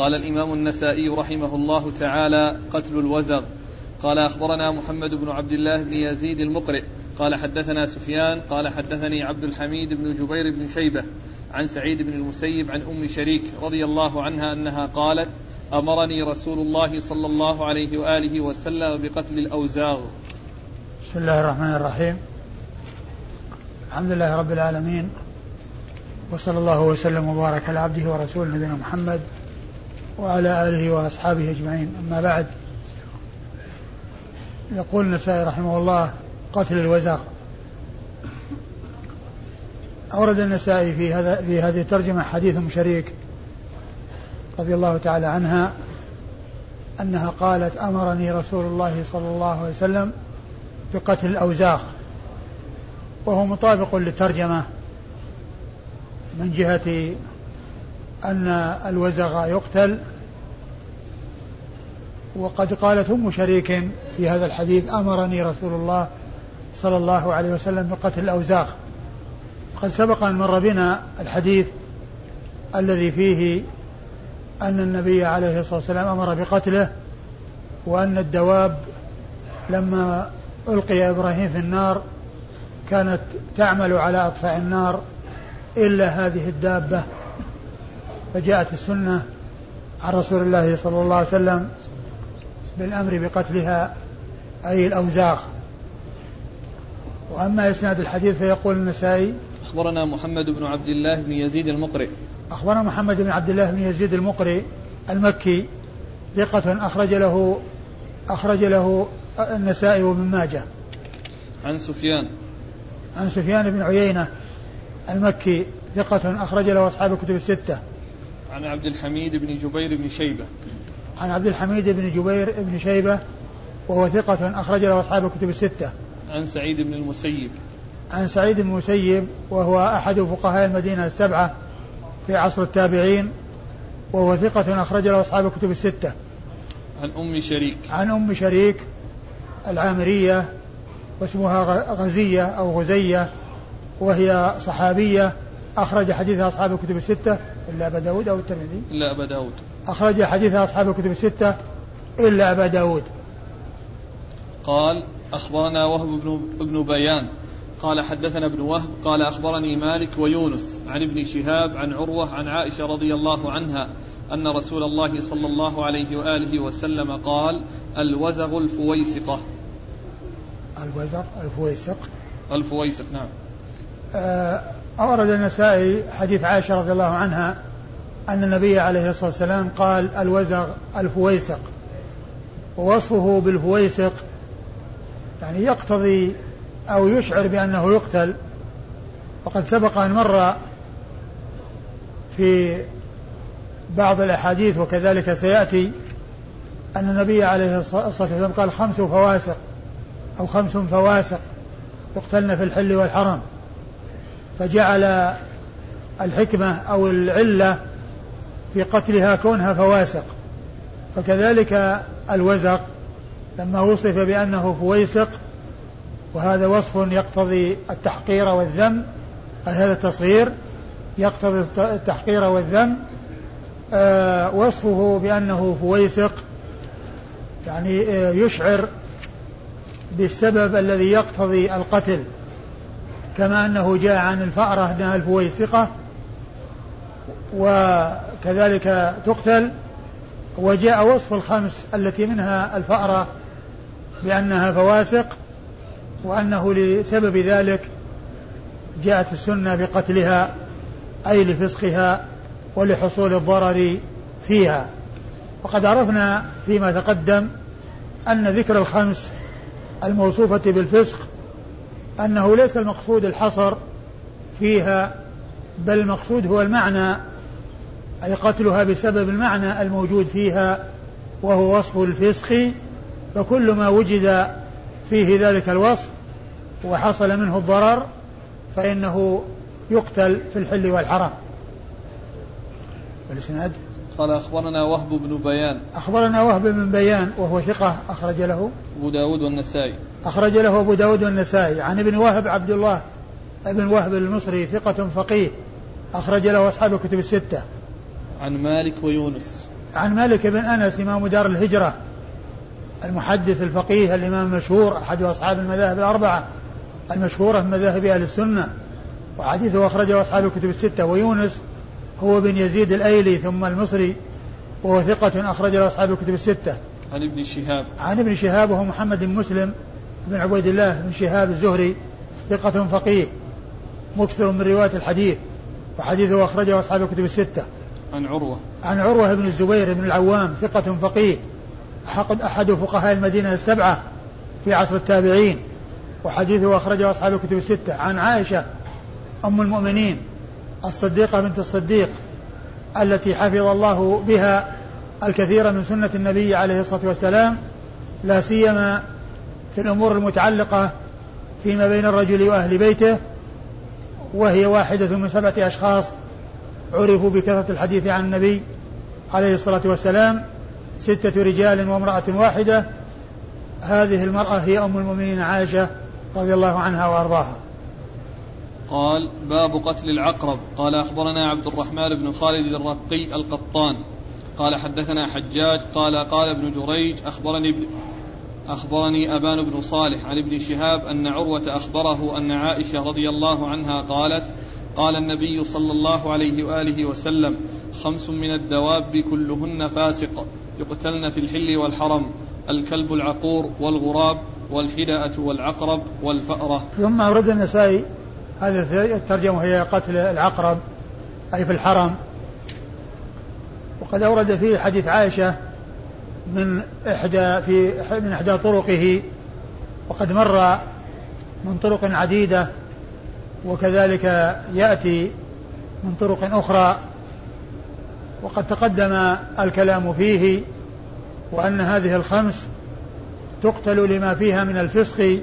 قال الإمام النسائي رحمه الله تعالى قتل الوزغ. قال أخبرنا محمد بن عبد الله بن يزيد المقرئ. قال حدثنا سفيان قال حدثني عبد الحميد بن جبير بن شيبة عن سعيد بن المسيب عن أم شريك رضي الله عنها أنها قالت أمرني رسول الله صلى الله عليه وآله وسلم بقتل الأوزاغ. بسم الله الرحمن الرحيم. الحمد لله رب العالمين وصلى الله وسلم وبارك على عبده ورسوله نبينا محمد وعلى آله وأصحابه أجمعين. أما بعد يقول النسائي رحمه الله قتل الوزغ أورد النسائي في هذا في هذه الترجمة حديث شريك رضي الله تعالى عنها أنها قالت أمرني رسول الله صلى الله عليه وسلم بقتل الأوزاخ وهو مطابق للترجمة من جهة أن الوزغ يقتل وقد قالت أم شريك في هذا الحديث أمرني رسول الله صلى الله عليه وسلم بقتل الأوزاخ قد سبق أن مر بنا الحديث الذي فيه أن النبي عليه الصلاة والسلام أمر بقتله وأن الدواب لما ألقي إبراهيم في النار كانت تعمل على أطفاء النار إلا هذه الدابة. فجاءت السنة عن رسول الله صلى الله عليه وسلم بالأمر بقتلها أي الأوزاخ وأما إسناد الحديث فيقول النسائي أخبرنا محمد بن عبد الله بن يزيد المقرئ. أخبرنا محمد بن عبد الله بن يزيد المقري المكي ثقة أخرج له أخرج له النسائي وابن ماجه. عن سفيان. عن سفيان بن عيينة المكي ثقة أخرج له أصحاب الكتب الستة. عن عبد الحميد بن جبير بن شيبة. عن عبد الحميد بن جبير بن شيبة وهو ثقة أخرج له أصحاب الكتب الستة. عن سعيد بن المسيب. عن سعيد بن المسيب وهو أحد فقهاء المدينة السبعة في عصر التابعين وهو ثقة أخرج له أصحاب الكتب الستة. عن أم شريك. عن أم شريك العامرية واسمها غزية أو غزية وهي صحابية أخرج حديثها أصحاب الكتب الستة إلا أبا داود أو الترمذي. إلا أبا داود. أخرج حديثها أصحاب الكتب الستة إلا أبا داود. قال أخبرنا وهب بن, بن بيان. قال حدثنا ابن وهب. قال أخبرني مالك ويونس عن ابن شهاب عن عروة عن عائشة رضي الله عنها أن رسول الله صلى الله عليه وآله وسلم قال الوزغ الفويسقة. الوزغ الفويسق. الفويسق نعم. آه، أورد النسائي حديث عائشة رضي الله عنها أن النبي عليه الصلاة والسلام قال الوزغ الفويسق ووصفه بالفويسق يعني يقتضي أو يشعر بأنه يقتل. وقد سبق أن مر في بعض الأحاديث وكذلك سيأتي أن النبي عليه الصلاة والسلام قال خمس فواسق أو خمس فواسق يقتلن في الحل والحرم. فجعل الحكمة أو العلة في قتلها كونها فواسق. فكذلك الوزق لما وصف بأنه فويسق وهذا وصف يقتضي التحقير والذم هذا التصغير؟ يقتضي التحقير والذم. آه وصفه بأنه فويسق يعني آه يشعر بالسبب الذي يقتضي القتل. كما أنه جاء عن الفأرة أنها الفويسقة وكذلك تقتل وجاء وصف الخمس التي منها الفأرة بأنها فواسق وأنه لسبب ذلك جاءت السنة بقتلها أي لفسقها ولحصول الضرر فيها. وقد عرفنا فيما تقدم أن ذكر الخمس الموصوفة بالفسق أنه ليس المقصود الحصر فيها بل المقصود هو المعنى أي قتلها بسبب المعنى الموجود فيها وهو وصف الفسق فكل ما وجد فيه ذلك الوصف وحصل منه الضرر فإنه يقتل في الحل والحرام. والإسناد؟ قال أخبرنا وهب بن بيان. أخبرنا وهب بن بيان وهو ثقة أخرج له. أبو داود والنسائي. أخرج له أبو داود والنسائي. عن ابن وهب عبد الله ابن وهب المصري ثقة فقيه أخرج له أصحاب الكتب الستة. عن مالك ويونس عن مالك بن أنس إمام دار الهجرة المحدث الفقيه الإمام المشهور أحد أصحاب المذاهب الأربعة المشهورة من مذاهب أهل السنة وحديثه أخرجه أصحاب الكتب الستة ويونس هو بن يزيد الأيلي ثم المصري وهو ثقة أخرج له أصحاب الكتب الستة. عن ابن شهاب. عن ابن شهاب وهو محمد بن مسلم بن عبيد الله بن شهاب الزهري ثقة فقيه مكثر من رواية الحديث وحديثه أخرجه أصحاب الكتب الستة. عن عروة. عن عروة بن الزبير بن العوام ثقة فقيه أحد فقهاء المدينة السبعة في عصر التابعين وحديثه أخرجه أصحاب الكتب الستة عن عائشة أم المؤمنين الصديقة بنت الصديق التي حفظ الله بها الكثير من سنة النبي عليه الصلاة والسلام لا سيما في الأمور المتعلقة فيما بين الرجل وأهل بيته وهي واحدة من سبعة أشخاص عرفوا بكثرة الحديث عن النبي عليه الصلاة والسلام ستة رجال وامرأة واحدة. هذه المرأة هي أم المؤمنين عائشة رضي الله عنها وأرضاها. قال باب قتل العقرب. قال أخبرنا عبد الرحمن بن خالد الرقي القطان. قال حدثنا حجاج. قال قال ابن جريج أخبرني ابن أخبرني أبان بن صالح عن ابن شهاب أن عروة أخبره أن عائشة رضي الله عنها قالت قال النبي صلى الله عليه وآله وسلم خمس من الدواب كلهن فاسق يقتلن في الحل والحرم الكلب العقور والغراب والحدأة والعقرب والفأرة. ثم أورد النسائي هذه الترجمة هي قتل العقرب أي في الحرم. وقد أورد فيه حديث عائشة من إحدى في من إحدى طرقه وقد مر من طرق عديدة. وكذلك يأتي من طرق أخرى وقد تقدم الكلام فيه وأن هذه الخمس تقتل لما فيها من الفسق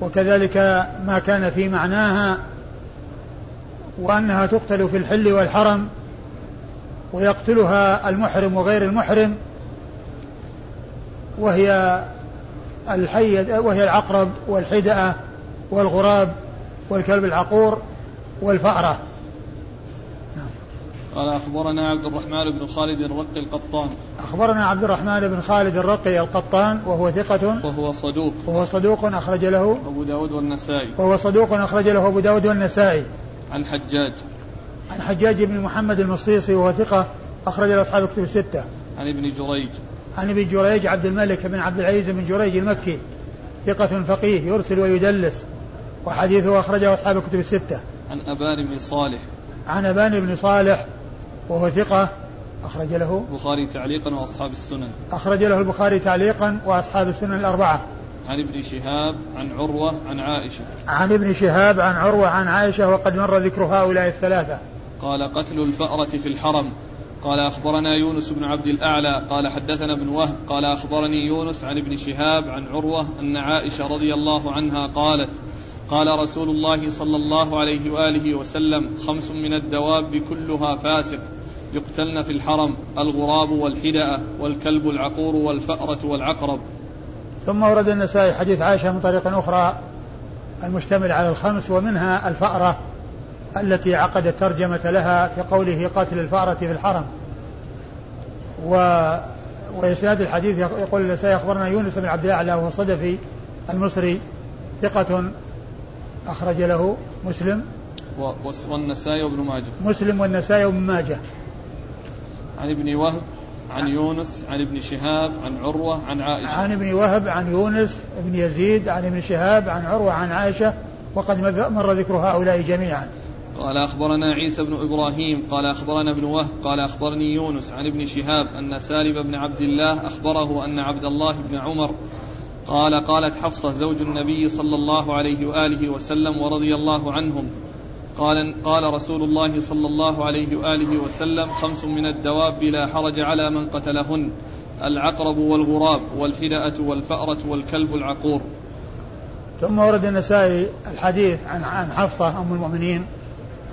وكذلك ما كان في معناها وأنها تقتل في الحل والحرم ويقتلها المحرم وغير المحرم وهي الحية وهي العقرب والحدأة والغراب والكلب العقور والفأرة. نعم. قال أخبرنا عبد الرحمن بن خالد الرقي القطان. أخبرنا عبد الرحمن بن خالد الرقي القطان وهو ثقة وهو صدوق. وهو صدوق أخرج له أبو داود والنسائي. وهو صدوق أخرج له أبو داود والنسائي. عن حجاج. عن حجاج بن محمد المصيصي وهو ثقة أخرج له أصحاب الكتب الستة. عن ابن جريج. عن ابن جريج عبد الملك بن عبد العزيز بن جريج المكي. ثقة فقيه يرسل ويدلس. وحديثه أخرجه أصحاب الكتب الستة. عن أبان بن صالح. عن أبان بن صالح وهو ثقة أخرج له. البخاري تعليقا وأصحاب السنن. أخرج له البخاري تعليقا وأصحاب السنن الأربعة. عن ابن شهاب عن عروة عن عائشة. عن ابن شهاب عن عروة عن عائشة وقد مر ذكر هؤلاء الثلاثة. قال قتل الفأرة في الحرم. قال أخبرنا يونس بن عبد الأعلى. قال حدثنا ابن وهب. قال أخبرني يونس عن ابن شهاب عن عروة أن عائشة رضي الله عنها قالت قال رسول الله صلى الله عليه وآله وسلم خمس من الدواب كلها فاسق يقتلن في الحرم الغراب والحدأة والكلب العقور والفأرة والعقرب. ثم ورد النسائي حديث عائشة من طريق أخرى المشتمل على الخمس ومنها الفأرة التي عقد الترجمة لها في قوله قاتل الفأرة في الحرم. و وإسناد الحديث يقول النسائي أخبرنا يونس بن عبد الأعلى وهو الصدفي المصري ثقة أخرج له مسلم. والنسائي وابن ماجه. مسلم والنسائي وابن ماجه. عن ابن وهب عن يونس عن ابن شهاب عن عروة عن عائشة. عن ابن وهب عن يونس بن يزيد عن ابن شهاب عن عروة عن عائشة. وقد مر ذكر هؤلاء جميعا. قال أخبرنا عيسى بن إبراهيم قال أخبرنا ابن وهب قال أخبرني يونس عن ابن شهاب أن سالم بن عبد الله أخبره أن عبد الله بن عمر قال قالت حفصة زوج النبي صلى الله عليه وآله وسلم ورضي الله عنهم. قال قال رسول الله صلى الله عليه وآله وسلم خمس من الدواب لا حرج على من قتلهن العقرب والغراب والحدأة والفأرة والكلب العقور. ثم ورد النسائي الحديث عن عن حفصة أم المؤمنين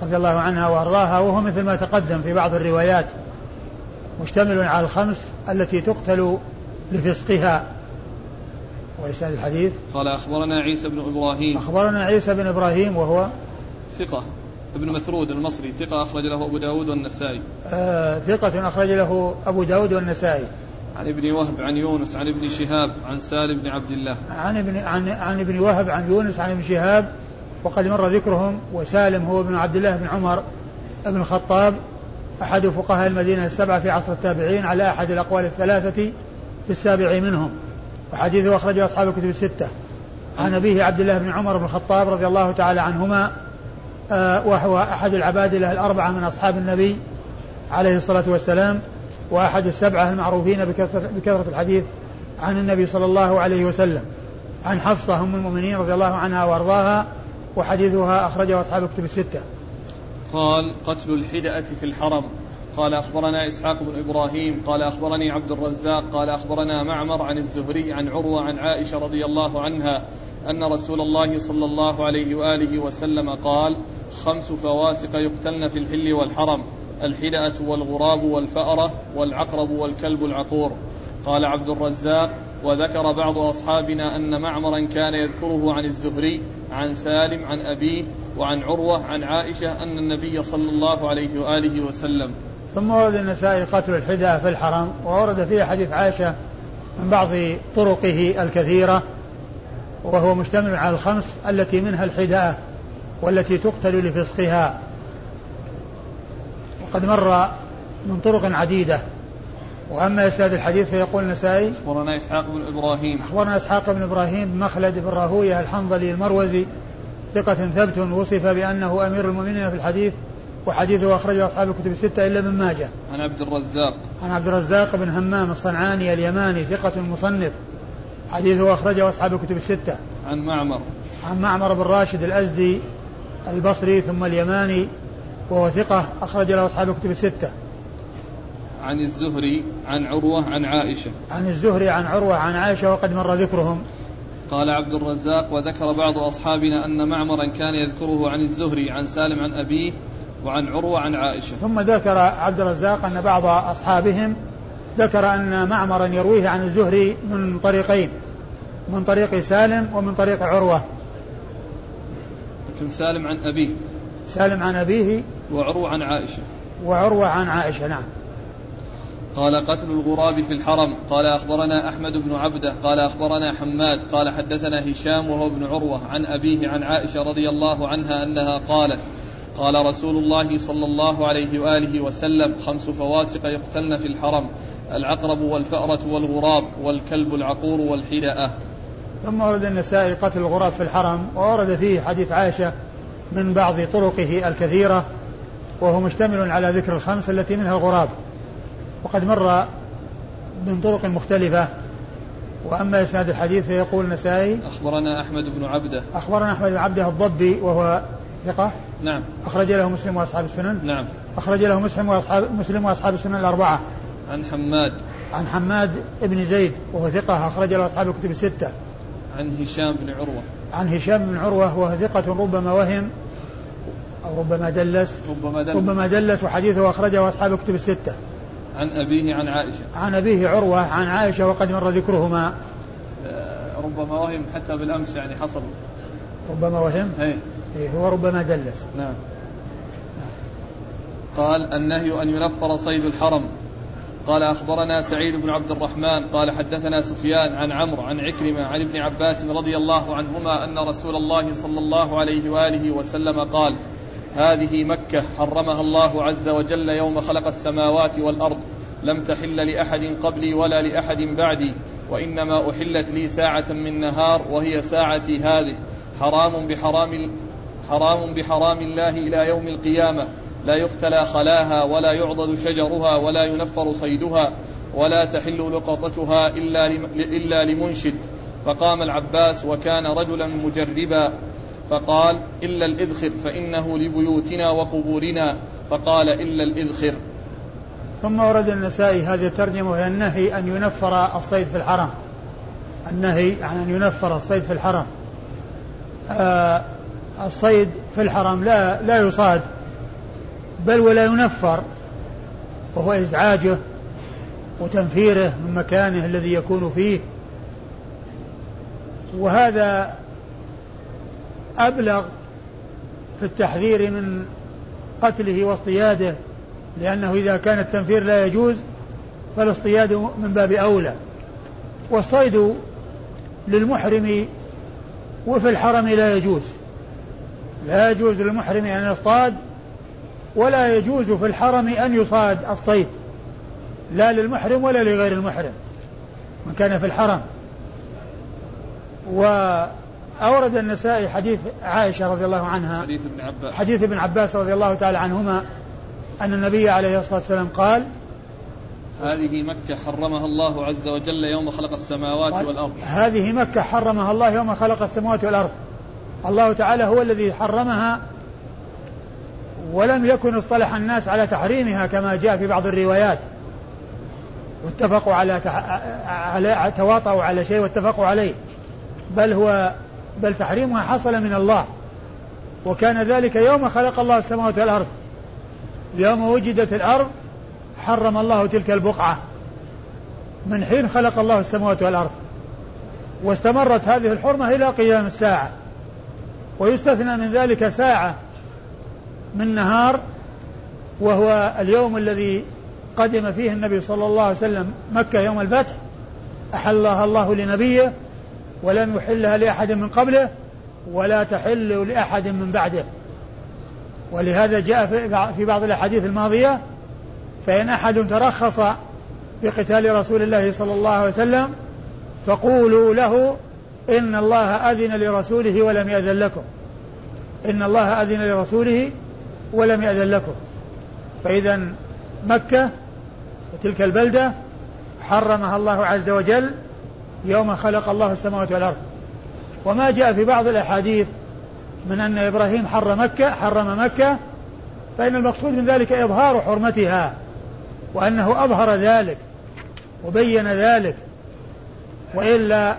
رضي الله عنها وأرضاها وهو مثل ما تقدم في بعض الروايات مشتمل على الخمس التي تقتل لفسقها. وإسناد الحديث. قال أخبرنا عيسى بن إبراهيم. أخبرنا عيسى بن إبراهيم وهو ثقة. ابن مسعود المصري. ثقة أخرج له أبو داود والنسائي. آه ثقة أخرج له أبو داود والنسائي. عن ابن وهب عن يونس عن ابن شهاب عن سالم بن عبد الله. عن ابن عن عن ابن وهب عن يونس عن ابن شهاب. وقد مر ذكرهم وسالم هو ابن عبد الله بن عمر بن الخطاب. أحد فقهاء المدينة السبعة في عصر التابعين على أحد الأقوال الثلاثة في السابع منهم. وحديثه أخرجه أصحاب الكتب الستة. عن أبيه عبد الله بن عمر بن الخطاب رضي الله تعالى عنهما آه، وهو أحد العبادلة الأربعة من أصحاب النبي عليه الصلاة والسلام وأحد السبعة المعروفين بكثرة, بكثرة الحديث عن النبي صلى الله عليه وسلم. عن حفصة أم المؤمنين رضي الله عنها وأرضاها وحديثها أخرجه أصحاب الكتب الستة. قال قتل الحدأة في الحرم. قال أخبرنا إسحاق بن إبراهيم قال أخبرني عبد الرزاق قال أخبرنا معمر عن الزهري عن عروة عن عائشة رضي الله عنها أن رسول الله صلى الله عليه وآله وسلم قال خمس فواسق يقتلن في الحل والحرم الحدأة والغراب والفأرة والعقرب والكلب العقور. قال عبد الرزاق وذكر بعض أصحابنا أن معمرا كان يذكره عن الزهري عن سالم عن أبيه وعن عروة عن عائشة أن النبي صلى الله عليه وآله وسلم. ثم ورد النسائي قتل الحداء في الحرم وورد فيه حديث عائشة من بعض طرقه الكثيرة وهو مشتمل على الخمس التي منها الحداء والتي تقتل لفسقها. وقد مر من طرق عديدة. وأما إسناد الحديث فيقول النسائي أخبرنا إسحاق بن إبراهيم. أخبرنا إسحاق بن إبراهيم بن مخلد بن راهوية الحنظلي المروزي ثقة ثبت وصف بأنه أمير المؤمنين في الحديث وحديثه أخرجه أصحاب الكتب الستة إلا من ماجه. عن عبد الرزاق. عن عبد الرزاق بن همام الصنعاني اليماني ثقة مصنف. حديثه أخرجه أصحاب الكتب الستة. عن معمر. عن معمر بن راشد الأزدي البصري ثم اليماني وهو ثقة أخرج له أصحاب الكتب الستة. عن الزهري عن عروة عن عائشة. عن الزهري عن عروة عن عائشة وقد مر ذكرهم. قال عبد الرزاق وذكر بعض أصحابنا أن معمرا كان يذكره عن الزهري عن سالم عن أبيه وعن عروة عن عائشة. ثم ذكر عبد الرزاق أن بعض أصحابهم ذكر أن معمرا يرويه عن الزهري من طريقين من طريق سالم ومن طريق عروة. لكن سالم عن أبيه. سالم عن أبيه وعروة عن عائشة. وعروة عن عائشة نعم. قال قتل الغراب في الحرم. قال أخبرنا أحمد بن عبده. قال أخبرنا حماد. قال حدثنا هشام وهو ابن عروة عن أبيه عن عائشة رضي الله عنها أنها قالت قال رسول الله صلى الله عليه وآله وسلم خمس فواسق يقتلن في الحرم العقرب والفأرة والغراب والكلب العقور والحدأة. ثم ورد النسائي قتل الغراب في الحرم وورد فيه حديث عائشة من بعض طرقه الكثيرة وهو مشتمل على ذكر الخمس التي منها الغراب. وقد مر من طرق مختلفة وأما إسناد الحديث فيقول النسائي أخبرنا أحمد بن عبده. أخبرنا أحمد بن عبده الضبي وهو ثقة؟ نعم. أخرج له مسلم وأصحاب السنن؟ نعم. أخرج له مسلم وأصحاب مسلم وأصحاب السنن الأربعة. عن حماد. عن حماد بن زيد وهو ثقة أخرج له أصحاب الكتب الستة. عن هشام بن عروة. عن هشام بن عروة وهو ثقة ربما وهم أو ربما دلس. ربما دلس. ربما دلس وحديثه أخرجه أصحاب الكتب الستة. عن أبيه عن عائشة. عن أبيه عروة عن عائشة وقد مر ذكرهما. آه، ربما وهم حتى بالأمس يعني حصل. ربما وهم؟ أي إيه. هو ربما دلس نعم. قال النهي أن ينفر صيد الحرم. قال أخبرنا سعيد بن عبد الرحمن. قال حدثنا سفيان عن عمرو عن عكرمة عن ابن عباس رضي الله عنهما أن رسول الله صلى الله عليه وآله وسلم قال هذه مكة حرمها الله عز وجل يوم خلق السماوات والأرض. لم تحل لأحد قبلي ولا لأحد بعدي وإنما أحلت لي ساعة من نهار وهي ساعتي هذه. حرام بحرام حرام بحرام الله إلى يوم القيامة. لا يختلى خلاها ولا يعضد شجرها ولا ينفر صيدها ولا تحل لقطتها إلا لمنشد. فقام العباس وكان رجلا مجربا. فقال إلا الإذخر فإنه لبيوتنا وقبورنا. فقال إلا الإذخر. ثم ورد النسائي هذه الترجمة وهي النهي أن ينفر الصيد في الحرم. النهي عن أن ينفر الصيد في الحرم. آه الصيد في الحرم لا لا يصاد بل ولا ينفر وهو إزعاجه وتنفيره من مكانه الذي يكون فيه. وهذا أبلغ في التحذير من قتله واصطياده لأنه إذا كان التنفير لا يجوز فالاصطياد من باب أولى. والصيد للمحرم وفي الحرم لا يجوز. لا يجوز للمحرم أن يصطاد ولا يجوز في الحرم أن يصاد الصيد لا للمحرم ولا لغير المحرم من كان في الحرم. وأورد النسائي حديث عائشة رضي الله عنها حديث ابن عباس. حديث ابن عباس رضي الله تعالى عنهما أن النبي عليه الصلاة والسلام قال هذه مكة حرمها الله عز وجل يوم خلق السماوات والأرض. هذه مكة حرمها الله يوم خلق السماوات والأرض. الله تعالى هو الذي حرمها ولم يكن اصطلح الناس على تحريمها كما جاء في بعض الروايات. واتفقوا على, تح... على تواطؤوا على شيء واتفقوا عليه. بل هو بل تحريمها حصل من الله. وكان ذلك يوم خلق الله السماوات والأرض. يوم وجدت الأرض حرم الله تلك البقعة. من حين خلق الله السماوات والأرض. واستمرت هذه الحرمة إلى قيام الساعة. ويستثنى من ذلك ساعة من نهار وهو اليوم الذي قدم فيه النبي صلى الله عليه وسلم مكة يوم الفتح أحلها الله لنبيه ولم يحلها لأحد من قبله ولا تحل لأحد من بعده. ولهذا جاء في بعض الأحاديث الماضية فإن أحد ترخص بقتال رسول الله صلى الله عليه وسلم فقولوا له إن الله أذن لرسوله ولم يأذن لكم. إن الله أذن لرسوله ولم يأذن لكم. فإذا مكة وتلك البلدة حرمها الله عز وجل يوم خلق الله السماوات والأرض. وما جاء في بعض الأحاديث من أن إبراهيم حرم مكة حرم مكة فإن المقصود من ذلك إظهار حرمتها وأنه أظهر ذلك وبين ذلك وإلا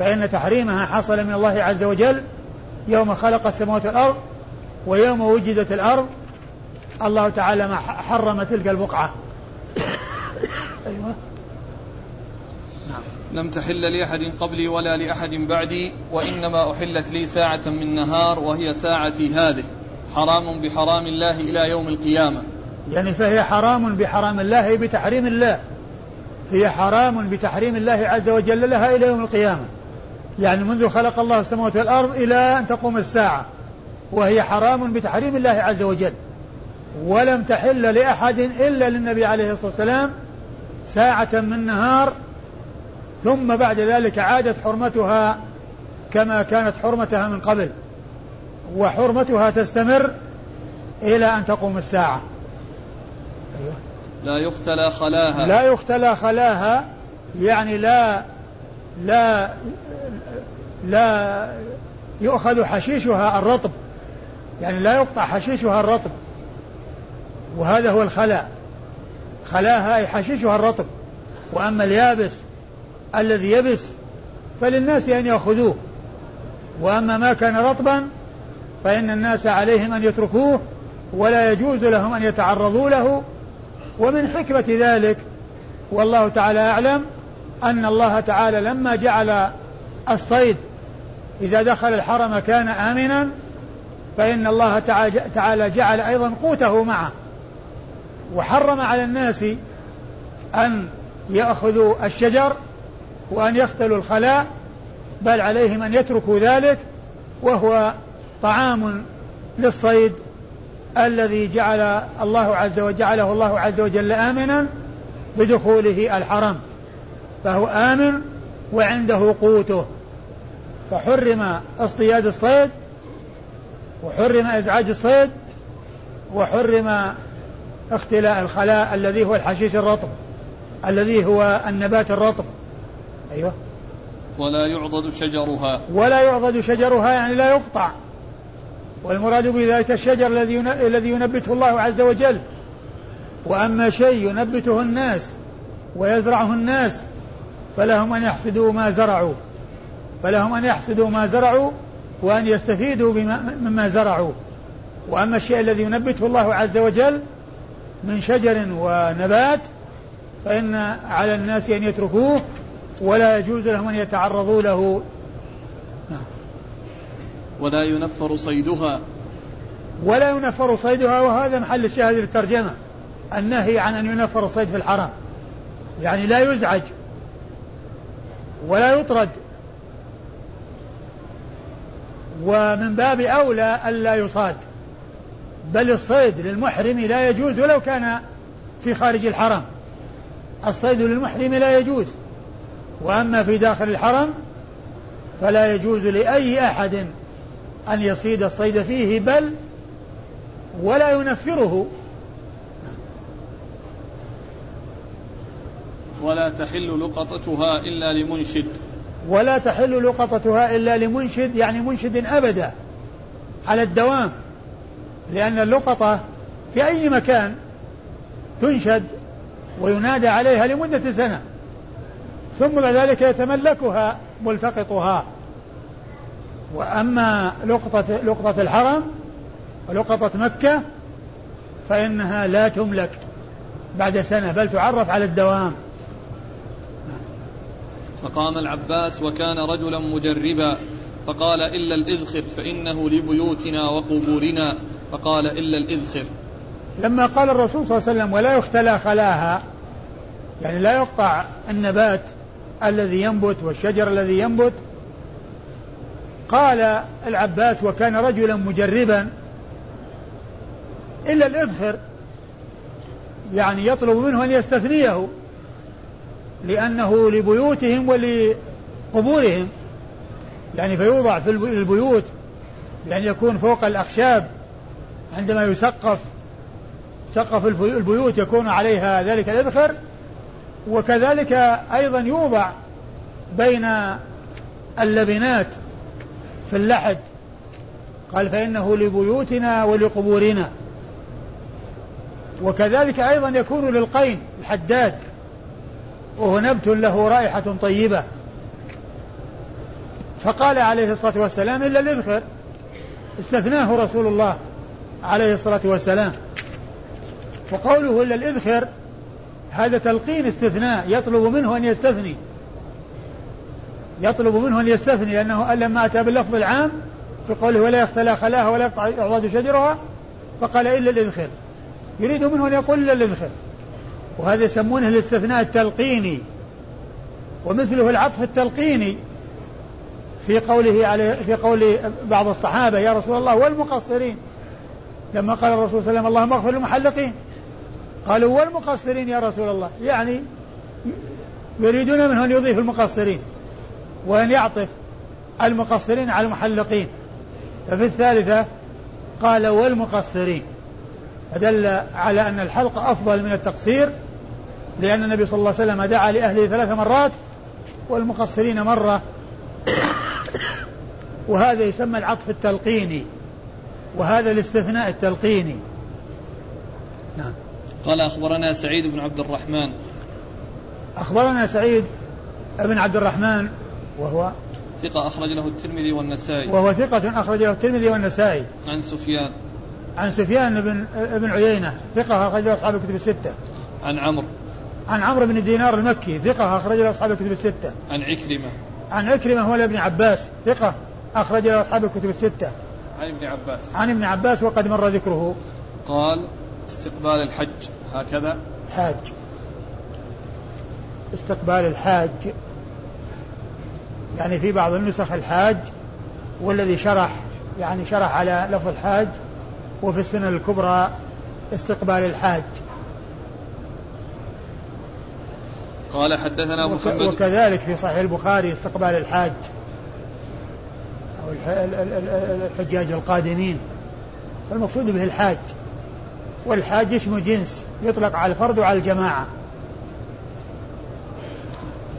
فإن تحريمها حصل من الله عز وجل يوم خلق السماوات والأرض ويوم وجدت الأرض. الله تعالى ما حرم تلك البقعة. أيوة. نعم. لم تحل لأحد قبلي ولا لأحد بعدي وإنما أحلت لي ساعة من نهار وهي ساعتي هذه. حرام بحرام الله إلى يوم القيامة. يعني فهي حرام بحرام الله بتحريم الله. هي حرام بتحريم الله عز وجل لها إلى يوم القيامة. يعني منذ خلق الله السماوات والأرض إلى أن تقوم الساعة وهي حرام بتحريم الله عز وجل. ولم تحل لأحد إلا للنبي عليه الصلاة والسلام ساعة من نهار ثم بعد ذلك عادت حرمتها كما كانت حرمتها من قبل. وحرمتها تستمر إلى أن تقوم الساعة. لا يختلى خلاها. لا يختلى خلاها يعني لا لا لا يؤخذ حشيشها الرطب. يعني لا يقطع حشيشها الرطب. وهذا هو الخلاء. خلاها أي حشيشها الرطب. وأما اليابس الذي يبس فللناس أن يأخذوه. وأما ما كان رطبا فإن الناس عليهم أن يتركوه ولا يجوز لهم أن يتعرضوا له. ومن حكمة ذلك والله تعالى أعلم أن الله تعالى لما جعل الصيد إذا دخل الحرم كان آمنا فإن الله تعالى جعل أيضا قوته معه. وحرم على الناس أن يأخذوا الشجر وأن يختلوا الخلاء بل عليهم أن يتركوا ذلك وهو طعام للصيد الذي جعل الله عز وجل جعله الله عز وجل آمنا بدخوله الحرم. فهو آمن وعنده قوته. فحرم اصطياد الصيد وحرم إزعاج الصيد وحرم اختلاء الخلاء الذي هو الحشيش الرطب الذي هو النبات الرطب. أيوه. ولا يعضد شجرها. ولا يعضد شجرها يعني لا يقطع. والمراد بذلك الشجر الذي الذي ينبته الله عز وجل. وأما شيء ينبته الناس ويزرعه الناس فلهم أن يحصدوا ما زرعوا. فلهم أن يحصدوا ما زرعوا وأن يستفيدوا بما مما زرعوا. وأما الشيء الذي ينبته الله عز وجل من شجر ونبات فإن على الناس أن يتركوه ولا يجوز لهم أن يتعرضوا له. ولا ينفر صيدها. ولا ينفر صيدها وهذا محل الشاهد للترجمة. النهي عن أن ينفر الصيد في الحرم يعني لا يزعج. ولا يطرد. ومن باب أولى ألا يصاد. بل الصيد للمحرم لا يجوز ولو كان في خارج الحرم. الصيد للمحرم لا يجوز. وأما في داخل الحرم فلا يجوز لأي أحد أن يصيد الصيد فيه بل ولا ينفره. ولا تحل لقطتها إلا لمنشد. ولا تحل لقطتها إلا لمنشد يعني منشد أبدا على الدوام لأن اللقطة في أي مكان تنشد وينادى عليها لمدة سنة ثم بعد ذلك يتملكها ملتقطها. وأما لقطة لقطة الحرم ولقطة مكة فإنها لا تملك بعد سنة بل تعرف على الدوام. فقام العباس وكان رجلا مجربا فقال إلا الإذخر فإنه لبيوتنا وقبورنا فقال إلا الإذخر. لما قال الرسول صلى الله عليه وسلم ولا يختلى خلاها يعني لا يقطع النبات الذي ينبت والشجر الذي ينبت قال العباس وكان رجلا مجربا إلا الإذخر يعني يطلب منه أن يستثنيه. لأنه لبيوتهم ولقبورهم. يعني فيوضع في البيوت يعني يكون فوق الأخشاب عندما يسقف سقف البيوت يكون عليها ذلك الإذخر وكذلك أيضا يوضع بين اللبنات في اللحد. قال فإنه لبيوتنا ولقبورنا. وكذلك أيضا يكون للقين الحداد. وهو نبت له رائحة طيبة. فقال عليه الصلاة والسلام إلا الإذخر. استثناه رسول الله عليه الصلاة والسلام. وقوله إلا الإذخر هذا تلقين استثناء يطلب منه أن يستثني. يطلب منه أن يستثني لأنه لما أتى باللفظ العام في قوله ولا يختلى خلاها ولا يقطع أعضاد شجرها فقال إلا الإذخر. يريد منه أن يقول إلا الإذخر. وهذا يسمونه الاستثناء التلقيني ومثله العطف التلقيني في قوله عليه في قول بعض الصحابة يا رسول الله والمقصرين؟ لما قال الرسول صلى الله عليه وسلم اللهم اغفر للمحلقين. قالوا والمقصرين يا رسول الله؟ يعني يريدون منه أن يضيف المقصرين وأن يعطف المقصرين على المحلقين. ففي الثالثة قال والمقصرين. فدل على أن الحلق أفضل من التقصير لأن النبي صلى الله عليه وسلم دعا لأهله ثلاث مرات والمقصرين مرة. وهذا يسمى العطف التلقيني. وهذا الاستثناء التلقيني. نعم. قال أخبرنا سعيد بن عبد الرحمن. أخبرنا سعيد بن عبد الرحمن وهو ثقة أخرج له الترمذي والنسائي. وهو ثقة أخرج له الترمذي والنسائي. عن سفيان. عن سفيان بن بن عيينة. ثقة أخرج له أصحاب الكتب الستة. عن عمرو. عن عمرو بن دينار المكي ثقة أخرج له أصحاب الكتب الستة. عن عكرمة. عن عكرمة هو ابن عباس ثقة أخرج له أصحاب الكتب الستة. عن ابن عباس. عن ابن عباس وقد مر ذكره. قال استقبال الحج هكذا. حاج. استقبال الحاج. يعني في بعض النسخ الحاج والذي شرح يعني شرح على لفظ الحاج وفي السنة الكبرى استقبال الحاج. قال حدثنا محمد. وكذلك في صحيح البخاري استقبال الحاج أو الحجاج القادمين فالمقصود به الحاج. والحاج اسم جنس يطلق على الفرد وعلى الجماعة.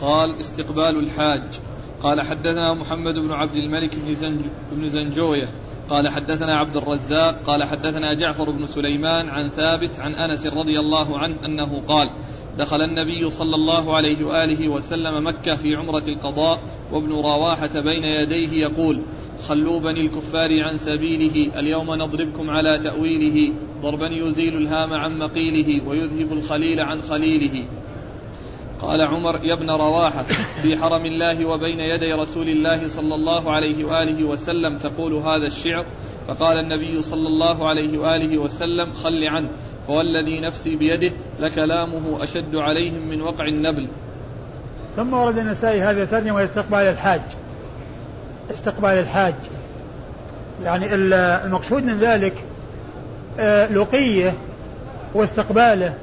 قال استقبال الحاج. قال حدثنا محمد بن عبد الملك بن, زنج بن زنجوية. قال حدثنا عبد الرزاق. قال حدثنا جعفر بن سليمان عن ثابت عن أنس رضي الله عنه أنه قال دخل النبي صلى الله عليه وآله وسلم مكة في عمرة القضاء وابن رواحه بين يديه يقول خلوا بني الكفار عن سبيله اليوم نضربكم على تأويله ضربا يزيل الهام عن مقيله ويذهب الخليل عن خليله. قال عمر يا ابن رواحة في حرم الله وبين يدي رسول الله صلى الله عليه وآله وسلم تقول هذا الشعر؟ فقال النبي صلى الله عليه وآله وسلم خل عنه. فوالذي نفسي بيده لكلامه أشد عليهم من وقع النبل. ثم ورد النسائي هذا الترجمة واستقبال الحاج. استقبال الحاج. يعني المقصود من ذلك آه، لقية واستقباله.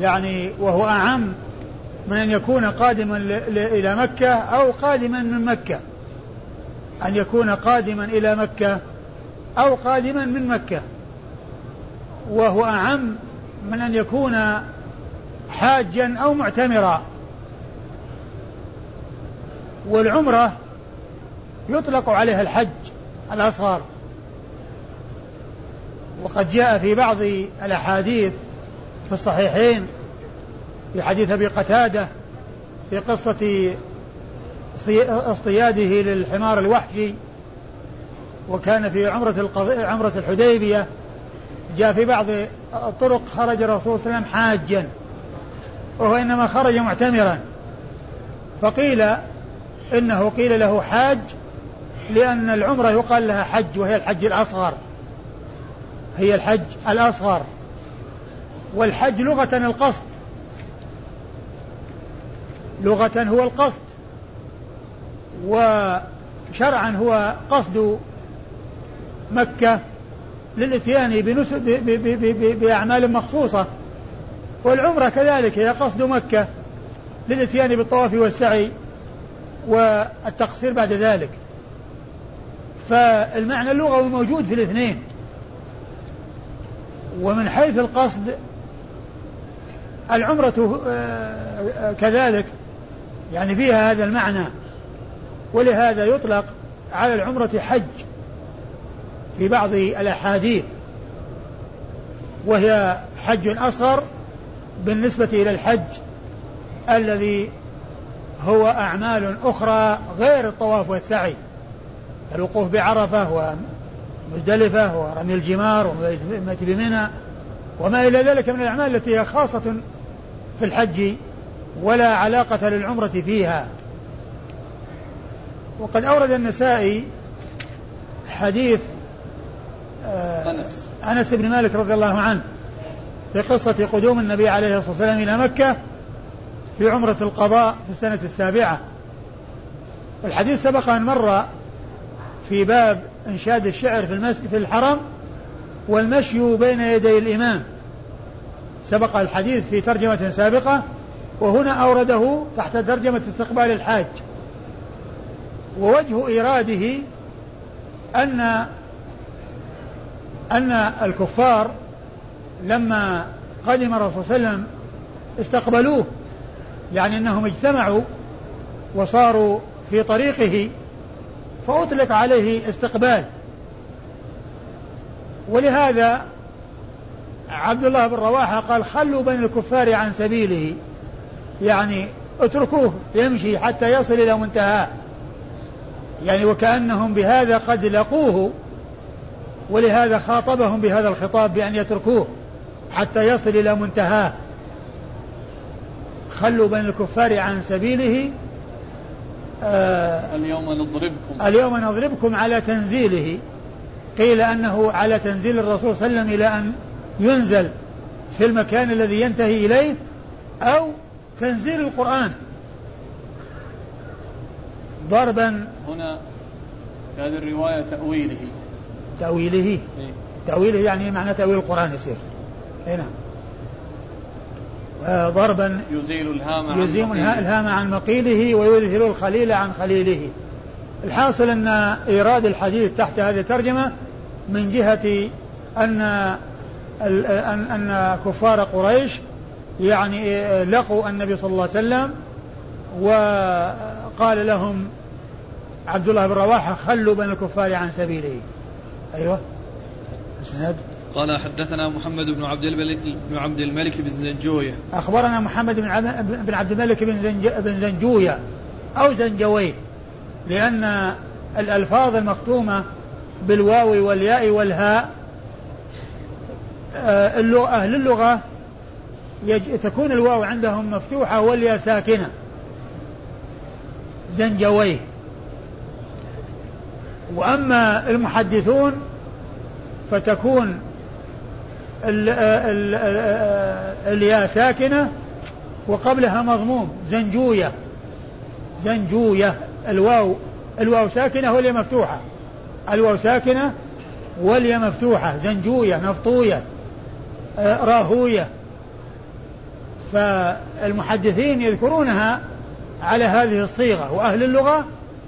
يعني وهو أعم من أن يكون قادما إلى مكة أو قادما من مكة. أن يكون قادما إلى مكة أو قادما من مكة. وهو أعم من أن يكون حاجا أو معتمرا. والعمرة يطلق عليها الحج الأصغر. وقد جاء في بعض الأحاديث في الصحيحين في حديث أبي قتادة في قصة اصطياده للحمار الوحشي وكان في عمرة عمرة الحديبية جاء في بعض الطرق خرج الرسول صلى الله عليه وسلم حاجا وهو إنما خرج معتمرا. فقيل إنه قيل له حاج لأن العمرة يقال لها حج وهي الحج الأصغر. هي الحج الأصغر. والحج لغة القصد. لغة هو القصد. وشرعا هو قصد مكة. للإتيان بأعمال مخصوصة. والعمرة كذلك هي قصد مكة للإتيان بالطواف والسعي والتقصير بعد ذلك. فالمعنى اللغوي موجود في الاثنين. ومن حيث القصد العمرة آه، كذلك. يعني فيها هذا المعنى. ولهذا يطلق على العمرة حج. في بعض الأحاديث وهي حج أصغر بالنسبة إلى الحج الذي هو أعمال أخرى غير الطواف والسعي الوقوف بعرفة ومزدلفة ورمي الجمار وميت بمنى وما إلى ذلك من الأعمال التي هي خاصة في الحج ولا علاقة للعمرة فيها. وقد أورد النسائي حديث أنس. أنس بن مالك رضي الله عنه في قصة قدوم النبي عليه الصلاة والسلام إلى مكة في عمرة القضاء في السنة السابعة. الحديث سبق أن مر في باب إنشاد الشعر في المسجد في الحرم والمشي بين يدي الإمام. سبق الحديث في ترجمة سابقة وهنا أورده تحت ترجمة استقبال الحاج. ووجه إيراده أن أن الكفار لما قدم الرسول صلى الله عليه وسلم استقبلوه يعني أنهم اجتمعوا وصاروا في طريقه فأطلق عليه استقبال. ولهذا عبد الله بن رواحة قال خلوا بين الكفار عن سبيله يعني اتركوه يمشي حتى يصل إلى منتهاه. يعني وكأنهم بهذا قد لقوه ولهذا خاطبهم بهذا الخطاب بأن يتركوه حتى يصل إلى منتهاه. خلوا بين الكفار عن سبيله آه اليوم نضربكم. اليوم نضربكم على تنزيله. قيل أنه على تنزيل الرسول صلى الله عليه وسلم إلى أن ينزل في المكان الذي ينتهي إليه أو تنزيل القرآن. ضربا هنا في هذه الرواية تأويله. تأويله. إيه؟ تأويله يعني معنى تأويل القرآن يصير اي نعم. آه ضربا يزيل الهام عن يزيل الهام عن مقيله ويذهل الخليل عن خليله. الحاصل أن إيراد الحديث تحت هذه الترجمة من جهة أن أن أن كفار قريش يعني لقوا النبي صلى الله عليه وسلم وقال لهم عبد الله بن رواحة خلوا بين الكفار عن سبيله. أيوه. السند قال حدثنا محمد بن عبد الملك بن عبد الملك بن زنجوية. أخبرنا محمد بن بن عبد الملك بن زنج بن زنجوية أو زنجويه لأن الألفاظ المختومة بالواو والياء والهاء آه، اللغة أهل اللغة تكون الواو عندهم مفتوحة والياء ساكنة. زنجويه وأما المحدثون فتكون الياء ساكنة وقبلها مضموم زنجوية. زنجوية. الواو الواو ساكنة والياء مفتوحة. الواو ساكنة والياء مفتوحة. زنجوية نفطوية آه، راهوية. فالمحدثين يذكرونها على هذه الصيغة. وأهل اللغة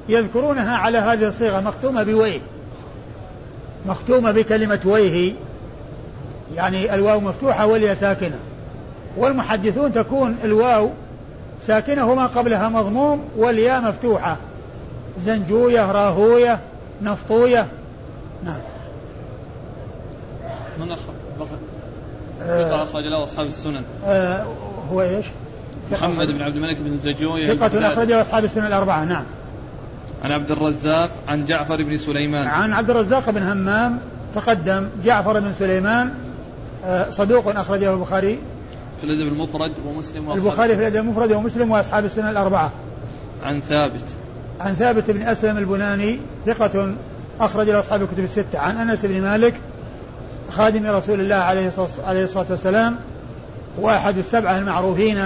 يذكرونها على هذه الصيغة مختومة بويه. مختومة بكلمة ويه. يعني الواو مفتوحة والياء ساكنة. والمحدثون تكون الواو ساكنة وما قبلها مضموم والياء مفتوحة. زنجوية راهوية نفطوية. نعم. من أخرج ثقة أخرج له أصحاب السنن. آه هو إيش؟ محمد بن عبد الملك بن زجوي ثقة أخرج له أصحاب السنن الأربعة. نعم. عن عبد الرزاق عن جعفر بن سليمان. عن عبد الرزاق بن همام تقدم جعفر بن سليمان آه، صدوق أخرجه البخاري. في الأدب المفرد ومسلم البخاري في الأدب المفرد ومسلم وأصحاب السنن الأربعة. عن ثابت. عن ثابت بن أسلم البناني ثقة أخرج له أصحاب الكتب الستة. عن أنس بن مالك خادم رسول الله عليه الصلاة والسلام وأحد السبعة المعروفين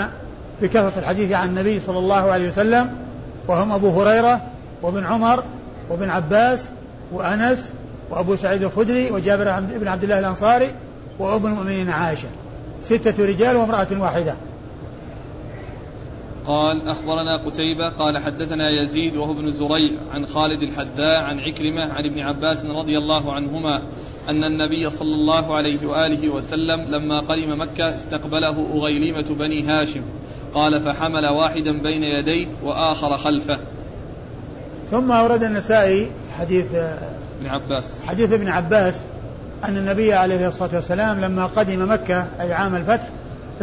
بكثرة الحديث عن النبي صلى الله عليه وسلم وهم أبو هريرة وابن عمر وابن عباس وأنس وأبو سعيد الخدري وجابر بن عبد الله الأنصاري وأم المؤمنين عائشة. ستة رجال وامرأة واحدة. قال أخبرنا قتيبة قال حدثنا يزيد وهو ابن زريع عن خالد الحذاء عن عكرمة عن ابن عباس رضي الله عنهما أن النبي صلى الله عليه وآله وسلم لما قدم مكة استقبله أغيلمة بني هاشم. قال فحمل واحدا بين يديه وآخر خلفه. ثم أورد النسائي حديث ابن عباس. حديث ابن عباس أن النبي عليه الصلاة والسلام لما قدم مكة أي عام الفتح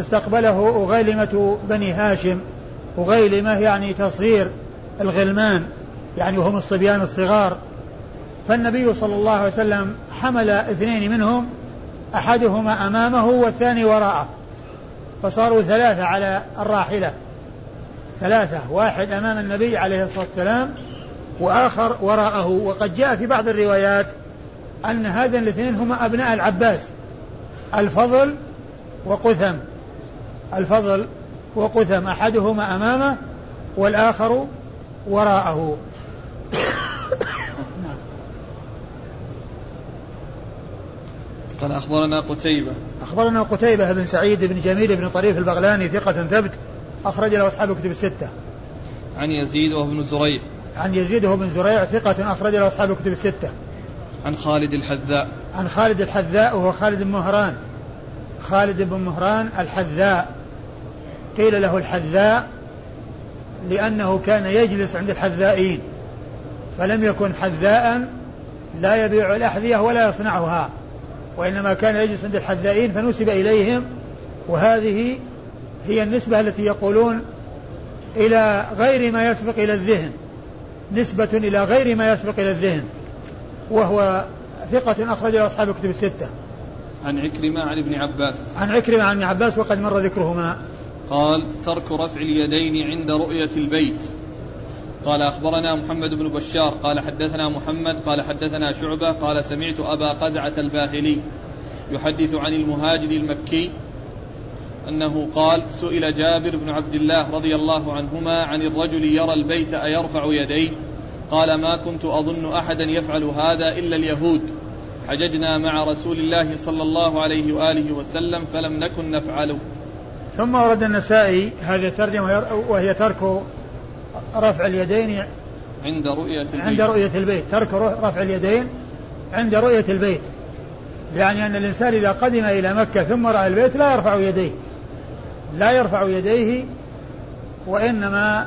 استقبله أغيلمة بني هاشم. أغيلمة يعني تصغير الغلمان يعني وهم الصبيان الصغار. فالنبي صلى الله عليه وسلم حمل اثنين منهم أحدهما أمامه والثاني وراءه. فصاروا ثلاثة على الراحلة. ثلاثة واحد أمام النبي عليه الصلاة والسلام وآخر وراءه. وقد جاء في بعض الروايات أن هذين الاثنين هما أبناء العباس. الفضل وقثم. الفضل وقثم. أحدهما أمامه والآخر وراءه. قال أخبرنا قتيبة. أخبرنا قتيبة بن سعيد بن جميل بن طريف البغلاني ثقة ثبت أخرج له أصحاب الكتب الستة. عن يزيد وهو ابن زريع. عن يزيد بن زريع ثقة أخرج له أصحاب الكتب الستة. عن خالد الحذاء. عن خالد الحذاء وهو خالد بن مهران. خالد بن مهران الحذاء. قيل له الحذاء لأنه كان يجلس عند الحذائين فلم يكن حذاء لا يبيع الأحذية ولا يصنعها وإنما كان يجلس عند الحذائين فنسب إليهم وهذه هي النسبة التي يقولون إلى غير ما يسبق إلى الذهن. نسبة إلى غير ما يسبق إلى الذهن وهو ثقة أخرج له أصحاب الكتب الستة. عن عكرمة عن ابن عباس. عن عكرمة عن ابن عباس وقد مر ذكرهما. قال ترك رفع اليدين عند رؤية البيت. قال أخبرنا محمد بن بشار قال حدثنا محمد قال حدثنا شعبة قال سمعت أبا قزعة الباهلي يحدث عن المهاجر المكي أنه قال سئل جابر بن عبد الله رضي الله عنهما عن الرجل يرى البيت أيرفع يديه قال ما كنت أظن أحدا يفعل هذا إلا اليهود. حججنا مع رسول الله صلى الله عليه وآله وسلم فلم نكن نفعله. ثم ورد النسائي هذه الترجمة وهي ترك رفع اليدين عند رؤية البيت. عند رؤية البيت. ترك رفع اليدين عند رؤية البيت. يعني أن الإنسان إذا قدم إلى مكة ثم رأى البيت لا يرفع يديه. لا يرفع يديه وإنما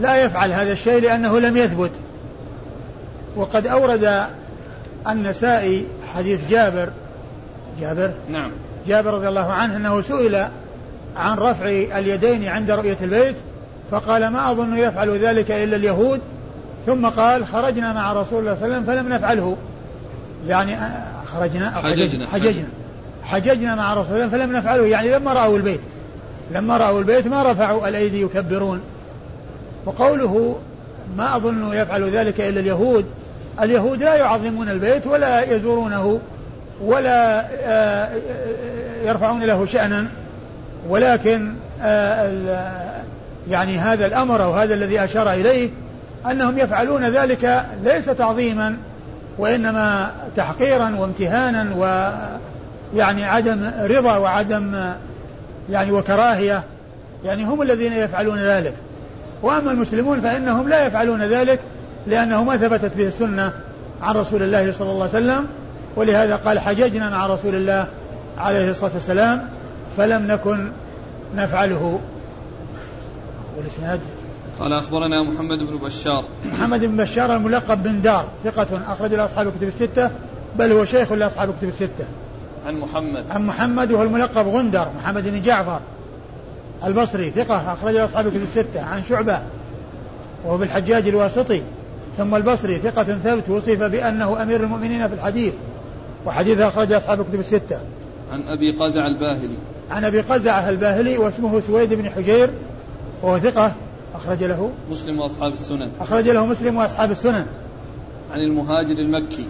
لا يفعل هذا الشيء لأنه لم يثبت. وقد أورد النسائي حديث جابر جابر؟ نعم. جابر رضي الله عنه أنه سئل عن رفع اليدين عند رؤية البيت فقال ما أظن يفعل ذلك إلا اليهود. ثم قال خرجنا مع رسول الله صلى الله عليه وسلم فلم نفعله. يعني خرجنا حججنا حججنا. حججنا. مع رسول الله فلم نفعله. يعني لما رأوا البيت لما رأوا البيت ما رفعوا الأيدي يكبرون. وقوله ما أظن يفعل ذلك إلا اليهود. اليهود لا يعظمون البيت ولا يزورونه ولا آه، يرفعون له شأنا. ولكن آه، يعني هذا الأمر أو هذا الذي أشار إليه أنهم يفعلون ذلك ليس تعظيما وإنما تحقيرا وامتهانا ويعني عدم رضا وعدم يعني وكراهية يعني هم الذين يفعلون ذلك. وأما المسلمون فإنهم لا يفعلون ذلك لأنه ما ثبتت به السنة عن رسول الله صلى الله عليه وسلم ولهذا قال حججنا مع رسول الله عليه الصلاة والسلام فلم نكن نفعله. والإسناد قال أخبرنا محمد بن بشار. محمد بن بشار الملقب بن دار ثقة أخرج له أصحاب الكتب الستة بل هو شيخ لأصحاب الكتب الستة. عن محمد. عن محمد وهو الملقب غندر محمد بن جعفر البصري ثقة أخرج أصحاب الكتب الستة عن شعبة وهو بالحجاج الواسطي ثم البصري ثقة ثبت وصف بأنه أمير المؤمنين في الحديث وحديث أخرج أصحاب الكتب الستة. عن أبي قزع الباهلي. عن أبي قزعة الباهلي واسمه سويد بن حجير وهو ثقة أخرج له مسلم وأصحاب السنن. أخرج له مسلم وأصحاب السنن. عن المهاجر المكي.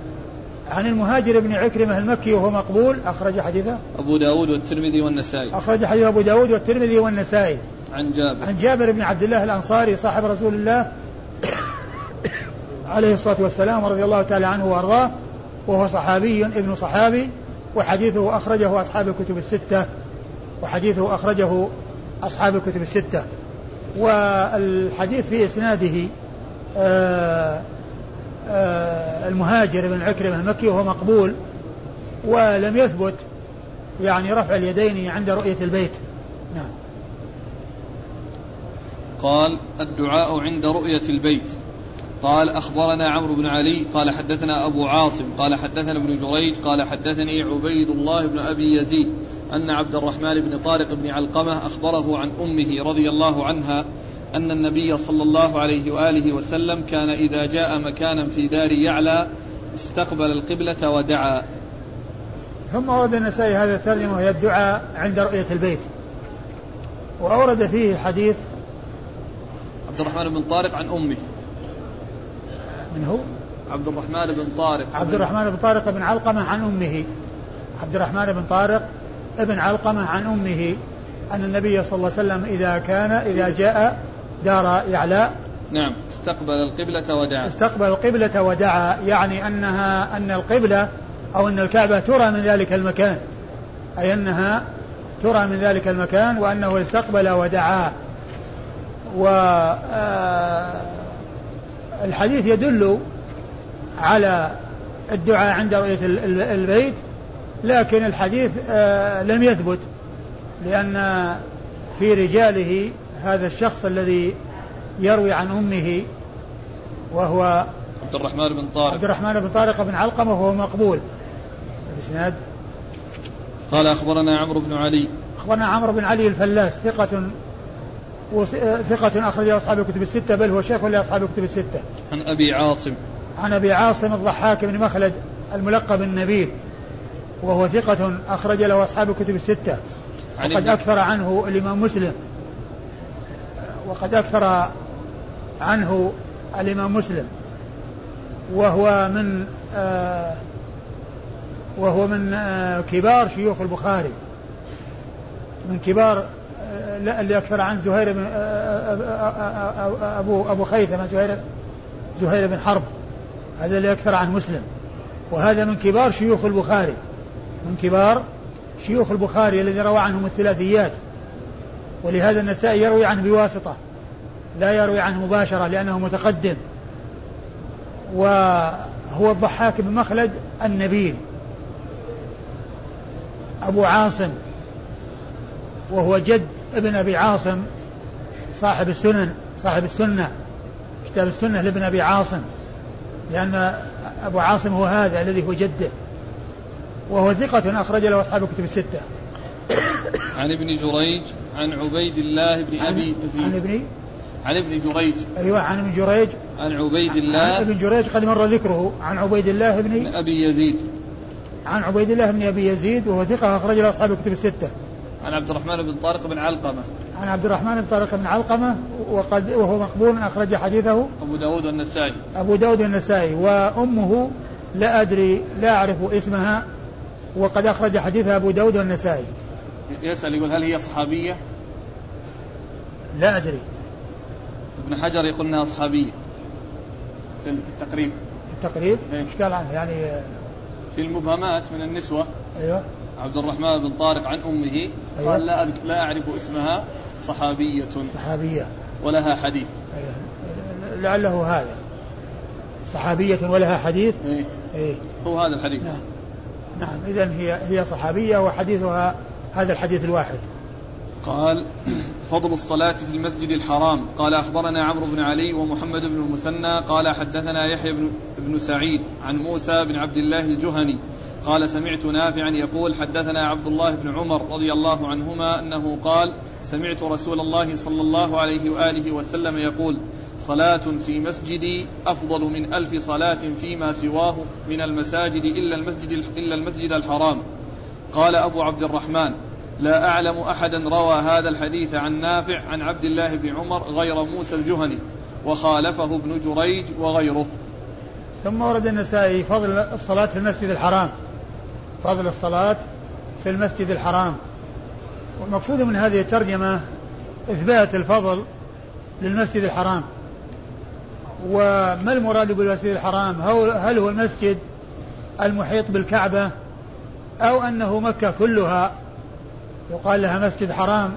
عن المهاجر بن عكرمة المكي وهو مقبول أخرج حديثه. أبو داود والترمذي والنسائي. أخرج حديث أبو داود والترمذي والنسائي. عن جابر. عن جابر بن عبد الله الأنصاري صاحب رسول الله عليه الصلاة والسلام ورضي الله تعالى عنه وأرضاه وهو صحابي ابن صحابي وحديثه أخرجه أصحاب الكتب الستة وحديثه أخرجه أصحاب الكتب الستة. والحديث في إسناده آه، آه، المهاجر بن عكرمة المكي وهو مقبول ولم يثبت يعني رفع اليدين عند رؤية البيت. نعم. قال الدعاء عند رؤية البيت. قال أخبرنا عمرو بن علي قال حدثنا أبو عاصم قال حدثنا ابن جريج قال حدثني عبيد الله بن أبي يزيد أن عبد الرحمن بن طارق بن علقمة أخبره عن أمه رضي الله عنها أن النبي صلى الله عليه وآله وسلم كان إذا جاء مكانا في دار يعلى استقبل القبلة ودعا. ثم ورد النسائي هذا الترجمة وهي الدعاء عند رؤية البيت. وأورد فيه حديث عبد الرحمن بن طارق عن أمه. من هو؟ عبد الرحمن بن طارق. عبد الرحمن بن طارق بن علقمة عن أمه. عبد الرحمن بن طارق ابن علقمة عن أمه. أن النبي صلى الله عليه وسلم إذا كان إذا جاء دار يعلى. نعم. استقبل القبلة ودعا. استقبل القبلة ودعا. يعني أنها أن القبلة أو أن الكعبة ترى من ذلك المكان. أي أنها ترى من ذلك المكان وأنه استقبل ودعا. و آه، الحديث يدل على الدعاء عند رؤية البيت لكن الحديث آه، لم يثبت لأن في رجاله هذا الشخص الذي يروي عن أمه وهو عبد الرحمن بن طارق عبد الرحمن بن طارق بن علقمة وهو مقبول الإسناد قال أخبرنا عمرو بن علي أخبرنا عمرو بن علي الفلاس ثقة ثقة أخرج أصحاب الكتب الستة بل هو شيخ لأصحاب الكتب الستة. عن أبي عاصم. عن أبي عاصم الضحاك بن مخلد الملقب النبيل وهو ثقة أخرج له أصحاب الكتب الستة. وقد أكثر عنه الإمام مسلم وقد أكثر عنه الإمام مسلم وهو من آه وهو من آه كبار شيوخ البخاري من كبار آه اللي أكثر عن زهير بن آه، أبو أبو خيثمة زهير زهير بن حرب هذا اللي أكثر عن مسلم وهذا من كبار شيوخ البخاري من كبار شيوخ البخاري الذي روى عنهم الثلاثيات. ولهذا النسائي يروي عنه بواسطة لا يروي عنه مباشرة لأنه متقدم. وهو الضحاك بن مخلد النبيل. أبو عاصم وهو جد ابن أبي عاصم صاحب السنن صاحب السنة كتاب السنة لابن أبي عاصم. لأن أبو عاصم هو هذا الذي هو جده. وهو ثقة أخرج له أصحاب الكتب الستة. عن ابن جريج عن عبيد الله بن أبي يزيد. عن ابن؟ عن ابن جريج. أيوة عن ابن جريج. عن عبيد الله عن ابن جريج قد مر ذكره. عن عبيد الله بن, بن أبي يزيد. عن عبيد الله بن أبي يزيد وهو ثقة أخرج له أصحاب الكتب الستة. عن عبد الرحمن بن طارق بن علقمة. عن عبد الرحمن بن طارق بن علقمة وقد وهو مقبول أخرج حديثه. أبو داود والنسائي. أبو داود والنسائي. وأمه لا أدري لا أعرف اسمها وقد أخرج حديثها أبو داود والنسائي. يسأل يقول هل هي صحابية؟ لا أدري. ابن حجر يقول إنها صحابيه في التقريب. في التقريب؟ إيه؟ إيش قال عنها؟ يعني في المبهمات من النسوة. أيوه. عبد الرحمن بن طارق عن أمه أيوة. قال لا لا أعرف اسمها صحابية. صحابية. ولها حديث. أيوة. لعله هذا. صحابية ولها حديث؟ إيه؟ إيه؟ هو هذا الحديث. نعم. نعم. إذا هي هي صحابية وحديثها هذا الحديث الواحد. قال فضل الصلاة في المسجد الحرام. قال أخبرنا عمرو بن علي ومحمد بن المثنى قال حدثنا يحيى بن, بن سعيد عن موسى بن عبد الله الجهني. قال سمعت نافعا يقول حدثنا عبد الله بن عمر رضي الله عنهما أنه قال سمعت رسول الله صلى الله عليه وآله وسلم يقول صلاة في مسجدي أفضل من ألف صلاة فيما سواه من المساجد إلا المسجد إلا المسجد الحرام. قال أبو عبد الرحمن لا أعلم أحدا روى هذا الحديث عن نافع عن عبد الله بن عمر غير موسى الجهني وخالفه ابن جريج وغيره. ثم ورد النسائي فضل الصلاة في المسجد الحرام. فضل الصلاة في المسجد الحرام. والمقصود من هذه الترجمة إثبات الفضل للمسجد الحرام. وما المراد بالمسجد الحرام؟ هل هو المسجد المحيط بالكعبة أو أنه مكة كلها؟ يقال لها مسجد حرام.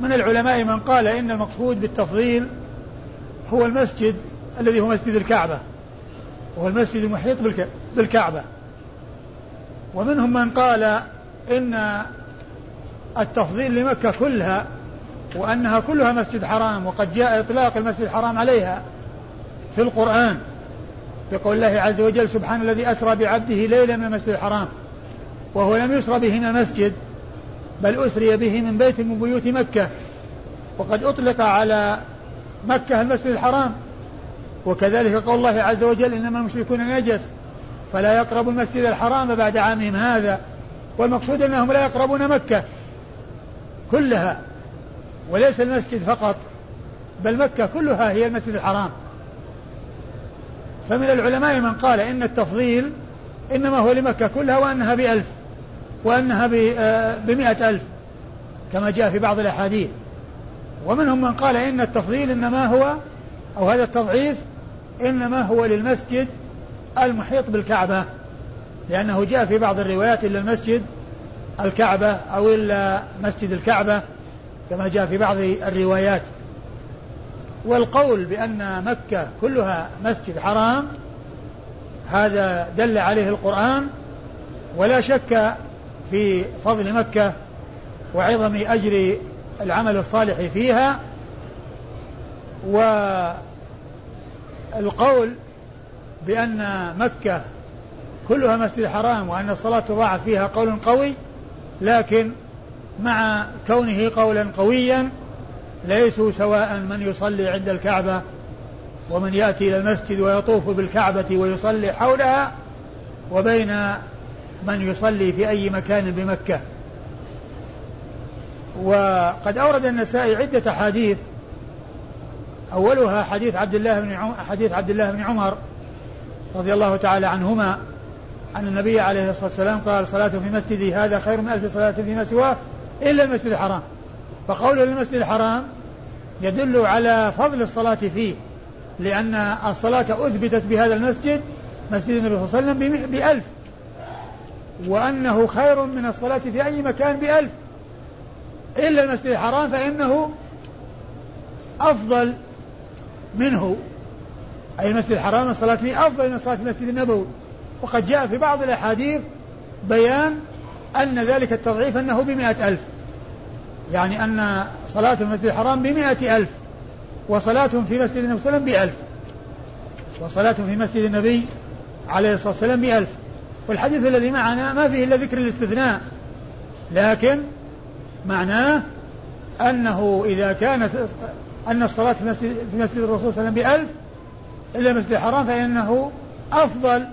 من العلماء من قال إن المقصود بالتفضيل هو المسجد الذي هو مسجد الكعبة. وهو المسجد المحيط بالكعبة. ومنهم من قال إن التفضيل لمكة كلها وأنها كلها مسجد حرام وقد جاء إطلاق المسجد الحرام عليها في القرآن. في قول الله عز وجل سبحان الذي أسرى بعبده ليلا من المسجد الحرام وهو لم يسرى به من المسجد. بل أسري به من بيت من بيوت مكة. وقد أطلق على مكة المسجد الحرام. وكذلك قول الله عز وجل إنما المشركون نجس فلا يقربوا المسجد الحرام بعد عامهم هذا. والمقصود أنهم لا يقربون مكة كلها وليس المسجد فقط بل مكة كلها هي المسجد الحرام. فمن العلماء من قال إن التفضيل إنما هو لمكة كلها وأنها بألف. وأنها آه، بمئة ألف كما جاء في بعض الأحاديث. ومنهم من قال إن التفضيل إنما هو أو هذا التضعيف إنما هو للمسجد المحيط بالكعبة لأنه جاء في بعض الروايات إلا المسجد الكعبة أو إلا مسجد الكعبة كما جاء في بعض الروايات. والقول بأن مكة كلها مسجد حرام هذا دل عليه القرآن ولا شك في فضل مكة وعظم أجر العمل الصالح فيها والقول بأن مكة كلها مسجد حرام وأن الصلاة تضاعف فيها قول قوي لكن مع كونه قولا قويا ليسوا سواء من يصلي عند الكعبة ومن يأتي إلى المسجد ويطوف بالكعبة ويصلي حولها وبين من يصلي في أي مكان بمكة. وقد أورد النسائي عدة أحاديث. أولها حديث عبد الله بن حديث عبد الله بن عمر رضي الله تعالى عنهما أن النبي عليه الصلاة والسلام قال صلاة في مسجدي هذا خير من ألف صلاة فيما سواه إلا المسجد الحرام. فقوله للمسجد الحرام يدل على فضل الصلاة فيه لأن الصلاة أثبتت بهذا المسجد مسجد النبي صلى الله عليه وسلم بألف. وأنه خير من الصلاة في أي مكان بألف. إلا المسجد الحرام فإنه أفضل منه. أي المسجد الحرام الصلاة فيه أفضل من الصلاة في المسجد النبوي. وقد جاء في بعض الأحاديث بيان أن ذلك التضعيف أنه بمئة ألف. يعني أن صلاة المسجد الحرام بمئة ألف وصلاة في مسجد النبي صلى الله عليه وسلم بألف. وصلاة في مسجد النبي عليه الصلاة والسلام بألف. والحديث الذي معنا ما فيه إلا ذكر الاستثناء. لكن معناه أنه إذا كانت أن الصلاة في مسجد, في مسجد الرسول صلى الله عليه وسلم بألف إلا مسجد الحرام فإنه أفضل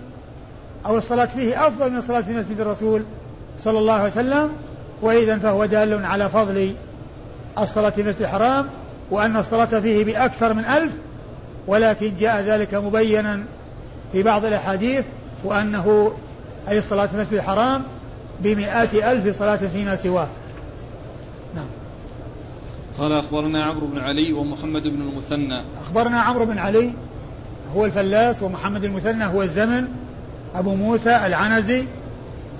أو الصلاة فيه أفضل من الصلاة في مسجد الرسول صلى الله عليه وسلم. وإذا فهو دال على فضل الصلاة في مسجد الحرام وأن الصلاة فيه بأكثر من ألف ولكن جاء ذلك مبينا في بعض الأحاديث وأنه أي الصلاة في المسجد الحرام بمئات ألف صلاة فيما سواه. نعم. قال أخبرنا عمرو بن علي ومحمد بن المثنى. أخبرنا عمرو بن علي هو الفلاس ومحمد المثنى هو الزمن أبو موسى العنزي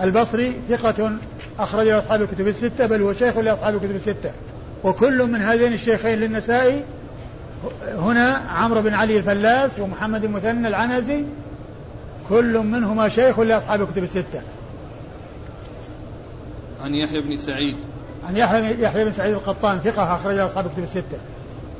البصري ثقة أخرج أصحاب الكتب الستة بل هو شيخ لأصحاب الكتب الستة. وكل من هذين الشيخين للنسائي هنا عمرو بن علي الفلاس ومحمد المثنى العنزي كل منهما شيخ لأصحاب الكتب الستة. عن يحيى بن سعيد. عن يحيى يحيى بن سعيد القطان ثقة أخرج أصحاب الكتب الستة.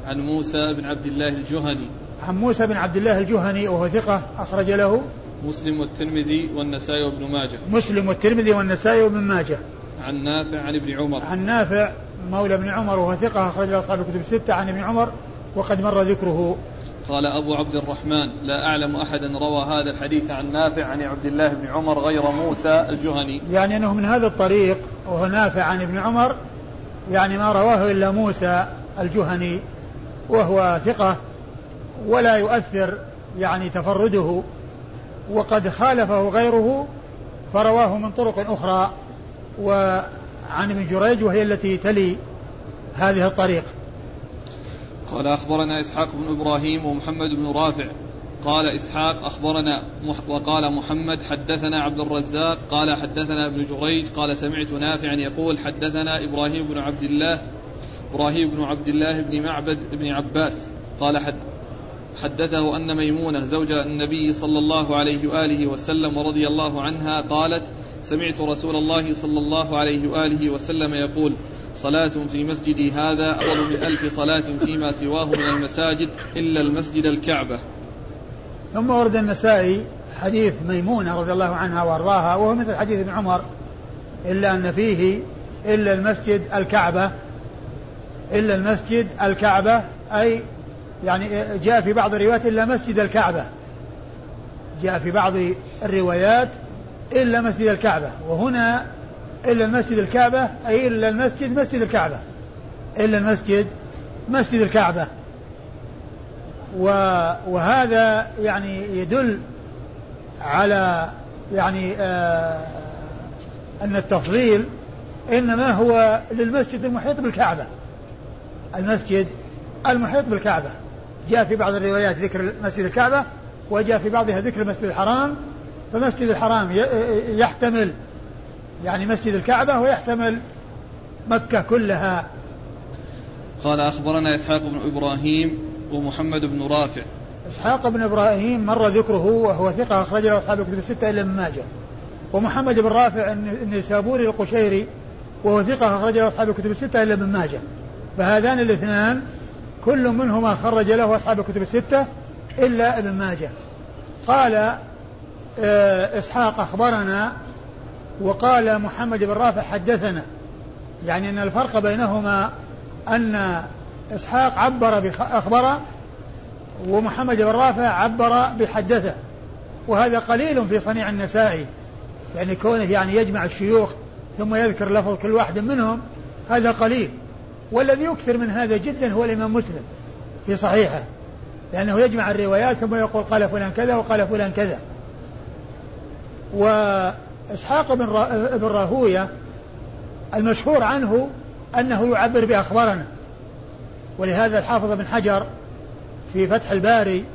عن موسى بن عبد الله الجهني. عن موسى بن عبد الله الجهني وهو ثقة أخرج له. مسلم والترمذي والنسائي وابن ماجه. مسلم والترمذي والنسائي وابن ماجه. عن نافع عن ابن عمر. عن نافع مولى ابن عمر وهو ثقة أخرج له أصحاب الكتب الستة. عن ابن عمر وقد مر ذكره. قال أبو عبد الرحمن لا أعلم أحدا روى هذا الحديث عن نافع عن عبد الله بن عمر غير موسى الجهني. يعني أنه من هذا الطريق وهو نافع عن ابن عمر يعني ما رواه إلا موسى الجهني وهو ثقة ولا يؤثر يعني تفرده وقد خالفه غيره فرواه من طرق أخرى وعن ابن جريج وهي التي تلي هذه الطريق. قال أخبرنا إسحاق بن إبراهيم ومحمد بن رافع. قال إسحاق أخبرنا وقال محمد حدثنا عبد الرزاق قال حدثنا ابن جريج قال سمعت نافعا يقول حدثنا إبراهيم بن عبد الله إبراهيم بن عبد الله بن معبد بن عباس. قال حد حدثه أن ميمونة زوج النبي صلى الله عليه وآله وسلم ورضي الله عنها قالت سمعت رسول الله صلى الله عليه وآله وسلم يقول صلاة في مسجدي هذا أفضل من ألف صلاة فيما سواه من المساجد إلا المسجد الكعبة. ثم ورد النسائي حديث ميمونة رضي الله عنها وأرضاها وهو مثل حديث ابن عمر إلا أن فيه إلا المسجد الكعبة إلا المسجد الكعبة أي يعني جاء في بعض الروايات إلا مسجد الكعبة. جاء في بعض الروايات إلا مسجد الكعبة. وهنا إلا المسجد الكعبة أي إلا المسجد مسجد الكعبة. إلا المسجد مسجد الكعبة. وهذا يعني يدل على يعني آه أن التفضيل إنما هو للمسجد المحيط بالكعبة. المسجد المحيط بالكعبة. جاء في بعض الروايات ذكر مسجد الكعبة وجاء في بعضها ذكر المسجد الحرام. فمسجد الحرام يحتمل يعني مسجد الكعبة ويحتمل مكة كلها. قال أخبرنا إسحاق بن إبراهيم ومحمد بن رافع. إسحاق بن إبراهيم مر ذكره وهو ثقة أخرج له أصحاب الكتب الستة إلا من ماجه. ومحمد بن رافع النسابوري القشيري وهو ثقة أخرج له أصحاب الكتب الستة إلا من ماجه. فهذان الاثنان كل منهما خرج له أصحاب الكتب الستة إلا ابن ماجه. قال آه، إسحاق أخبرنا وقال محمد بن رافع حدثنا يعني أن الفرق بينهما أن إسحاق عبر بأخبر ومحمد بن رافع عبر بحدثه وهذا قليل في صنيع النسائي يعني كونه يعني يجمع الشيوخ ثم يذكر لفظ كل واحد منهم هذا قليل. والذي يكثر من هذا جدا هو الإمام مسلم في صحيحه لأنه يجمع الروايات ثم يقول قال فلان كذا وقال فلان كذا. وإسحاق بن بن راهوية المشهور عنه أنه يعبر بأخبارنا. ولهذا الحافظ بن حجر في فتح الباري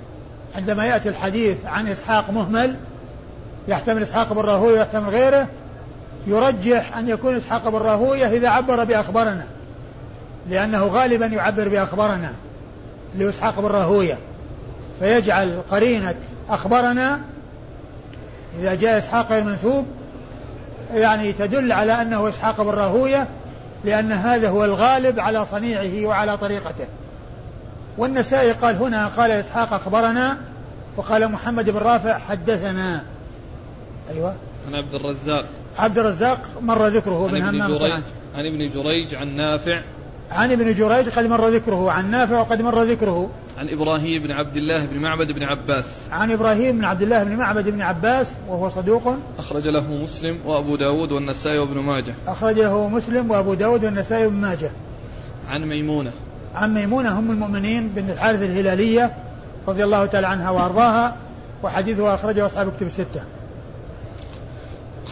عندما يأتي الحديث عن إسحاق مهمل يحتمل إسحاق بن راهوية ويحتمل غيره يرجح أن يكون إسحاق بن راهوية إذا عبر بأخبارنا لأنه غالبا يعبر بأخبارنا لإسحاق بن راهوية. فيجعل قرينة أخبرنا إذا جاء إسحاق المنسوب يعني تدل على أنه إسحاق بن راهوية لأن هذا هو الغالب على صنيعه وعلى طريقته. والنسائي قال هنا قال إسحاق أخبرنا وقال محمد بن رافع حدثنا. أيوة. عن عبد الرزاق. عبد الرزاق مر ذكره بن همام عن ابن جريج عن نافع عن ابن جريج قد مر ذكره عن نافع وقد مر ذكره. عن إبراهيم بن عبد الله بن معبد بن عباس. عن إبراهيم بن عبد الله بن معبد بن عباس وهو صدوق. أخرج له مسلم وأبو داود والنسائي وابن ماجه. أخرج له مسلم وأبو داود والنسائي وابن ماجه. عن ميمونة. عن ميمونة أم المؤمنين بنت الحارث الهلالية رضي الله تعالى عنها وأرضاها وحديثها أخرجه أصحاب كتب الستة.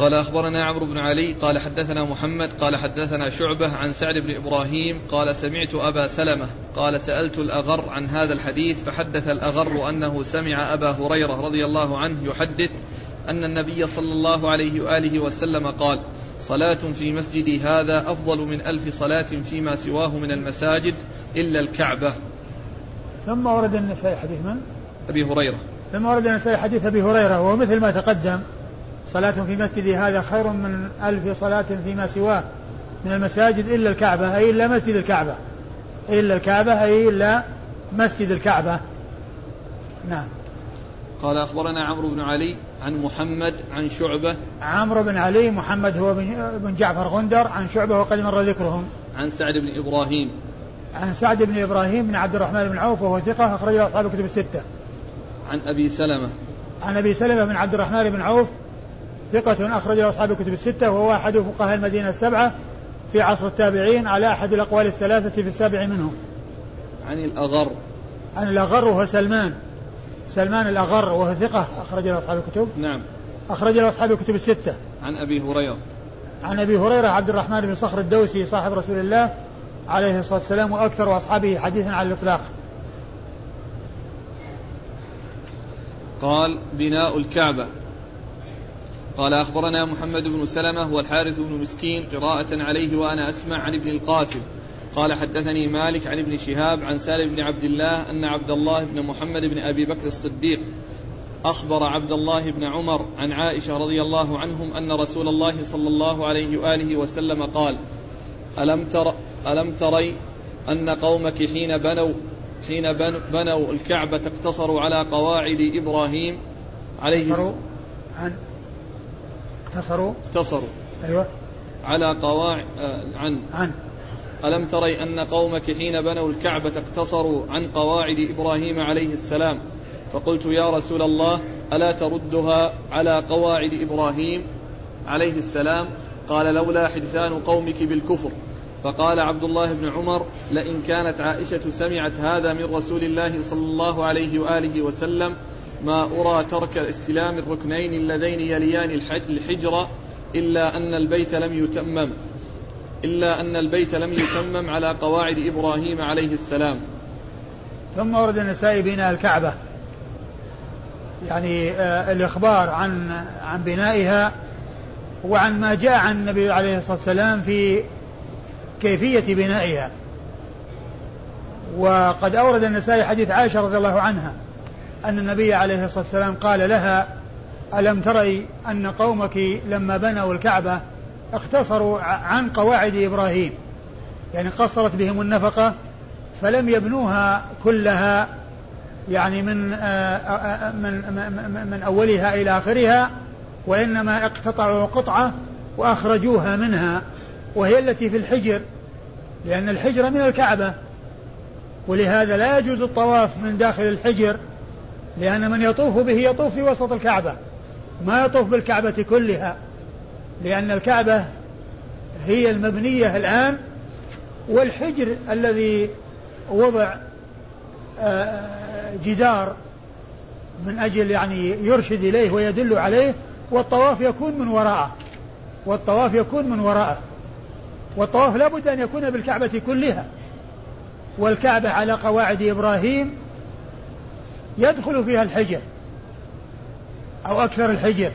قال أخبرنا عمرو بن علي قال حدثنا محمد قال حدثنا شعبة عن سعد بن إبراهيم قال سمعت أبا سلمة قال سألت الأغر عن هذا الحديث فحدث الأغر أنه سمع أبا هريرة رضي الله عنه يحدث أن النبي صلى الله عليه وآله وسلم قال صلاة في مسجدي هذا أفضل من ألف صلاة فيما سواه من المساجد إلا الكعبة. ثم ورد النسائي حديث من؟ أبي هريرة. ثم ورد النسائي حديث أبي هريرة وهو مثل ما تقدم. صلاة في مسجدي هذا خير من ألف صلاة فيما سواه من المساجد إلا الكعبة أي إلا مسجد الكعبة. إلا الكعبة أي إلا مسجد الكعبة. نعم. قال أخبرنا عمرو بن علي عن محمد عن شعبة. عمرو بن علي محمد هو بن جعفر غندر عن شعبة وقد مر ذكرهم. عن سعد بن إبراهيم. عن سعد بن إبراهيم بن عبد الرحمن بن عوف وهو ثقة أخرجه أصحاب الكتب الستة. عن أبي سلمة. عن أبي سلمة بن عبد الرحمن بن عوف ثقة أخرجه أصحاب الكتب الستة وهو أحد فقهاء المدينة السبعة في عصر التابعين على أحد الأقوال الثلاثة في السابع منهم. عن الأغر. عن الأغر وهو سلمان. سلمان الأغر وهو ثقة أخرج له أصحاب الكتب. نعم. أخرج له أصحاب الكتب الستة. عن أبي هريرة. عن أبي هريرة عبد الرحمن بن صخر الدوسي صاحب رسول الله عليه الصلاة والسلام وأكثر أصحابه حديثا على الإطلاق. قال بناء الكعبة. قال أخبرنا محمد بن سلمة والحارث بن مسكين قراءة عليه وأنا أسمع عن ابن القاسم. قال حدثني مالك عن ابن شهاب عن سالم بن عبد الله أن عبد الله بن محمد بن أبي بكر الصديق أخبر عبد الله بن عمر عن عائشة رضي الله عنهم أن رسول الله صلى الله عليه وآله وسلم قال ألم تر ألم تري أن قومك حين بنوا حين بنوا الكعبة اقتصروا على قواعد إبراهيم عليه السلام اقتصروا اقتصروا أيوة. على قواعد آه، عن. عن. ألم تري أن قومك حين بنوا الكعبة اقتصروا عن قواعد إبراهيم عليه السلام؟ فقلت يا رسول الله ألا تردها على قواعد إبراهيم عليه السلام؟ قال لولا حدثان قومك بالكفر. فقال عبد الله بن عمر لئن كانت عائشة سمعت هذا من رسول الله صلى الله عليه وآله وسلم ما أرى ترك استلام الركنين اللذين يليان الحجر إلا أن البيت لم يتمم إلا أن البيت لم يتمم على قواعد إبراهيم عليه السلام. ثم ورد النسائي بناء الكعبة. يعني آه الإخبار عن عن بنائها وعن ما جاء عن النبي عليه الصلاة والسلام في كيفية بنائها. وقد أورد النسائي حديث عائشة رضي الله عنها أن النبي عليه الصلاة والسلام قال لها ألم تري أن قومك لما بنوا الكعبة اختصروا عن قواعد إبراهيم؟ يعني قصرت بهم النفقة فلم يبنوها كلها يعني من من من أولها إلى آخرها وإنما اقتطعوا قطعة وأخرجوها منها وهي التي في الحجر لأن الحجر من الكعبة ولهذا لا يجوز الطواف من داخل الحجر لأن من يطوف به يطوف في وسط الكعبة ما يطوف بالكعبة كلها لأن الكعبة هي المبنية الآن والحجر الذي وضع آه، جدار من أجل يعني يرشد إليه ويدل عليه والطواف يكون من وراءه والطواف يكون من وراءه والطواف لا بد أن يكون بالكعبة كلها والكعبة على قواعد إبراهيم يدخل فيها الحجر أو أكثر الحجر.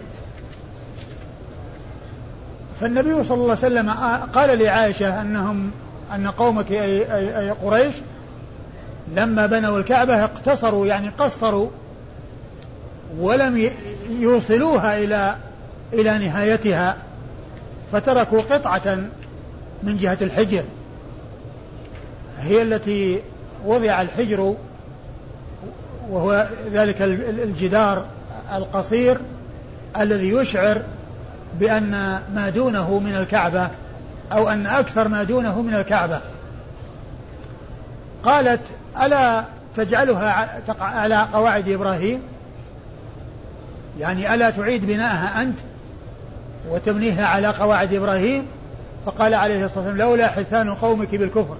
فالنبي صلى الله عليه وسلم قال لعائشة أنهم أن قومك أي, قريش لما بنوا الكعبة اقتصروا يعني قصروا ولم يوصلوها إلى إلى نهايتها فتركوا قطعة من جهة الحجر. هي التي وضع الحجر وهو ذلك الجدار القصير الذي يشعر بأن ما دونه من الكعبة أو أن أكثر ما دونه من الكعبة. قالت ألا تجعلها على قواعد إبراهيم؟ يعني ألا تعيد بناءها أنت وتبنيها على قواعد إبراهيم؟ فقال عليه الصلاة والسلام لولا حثان قومك بالكفر.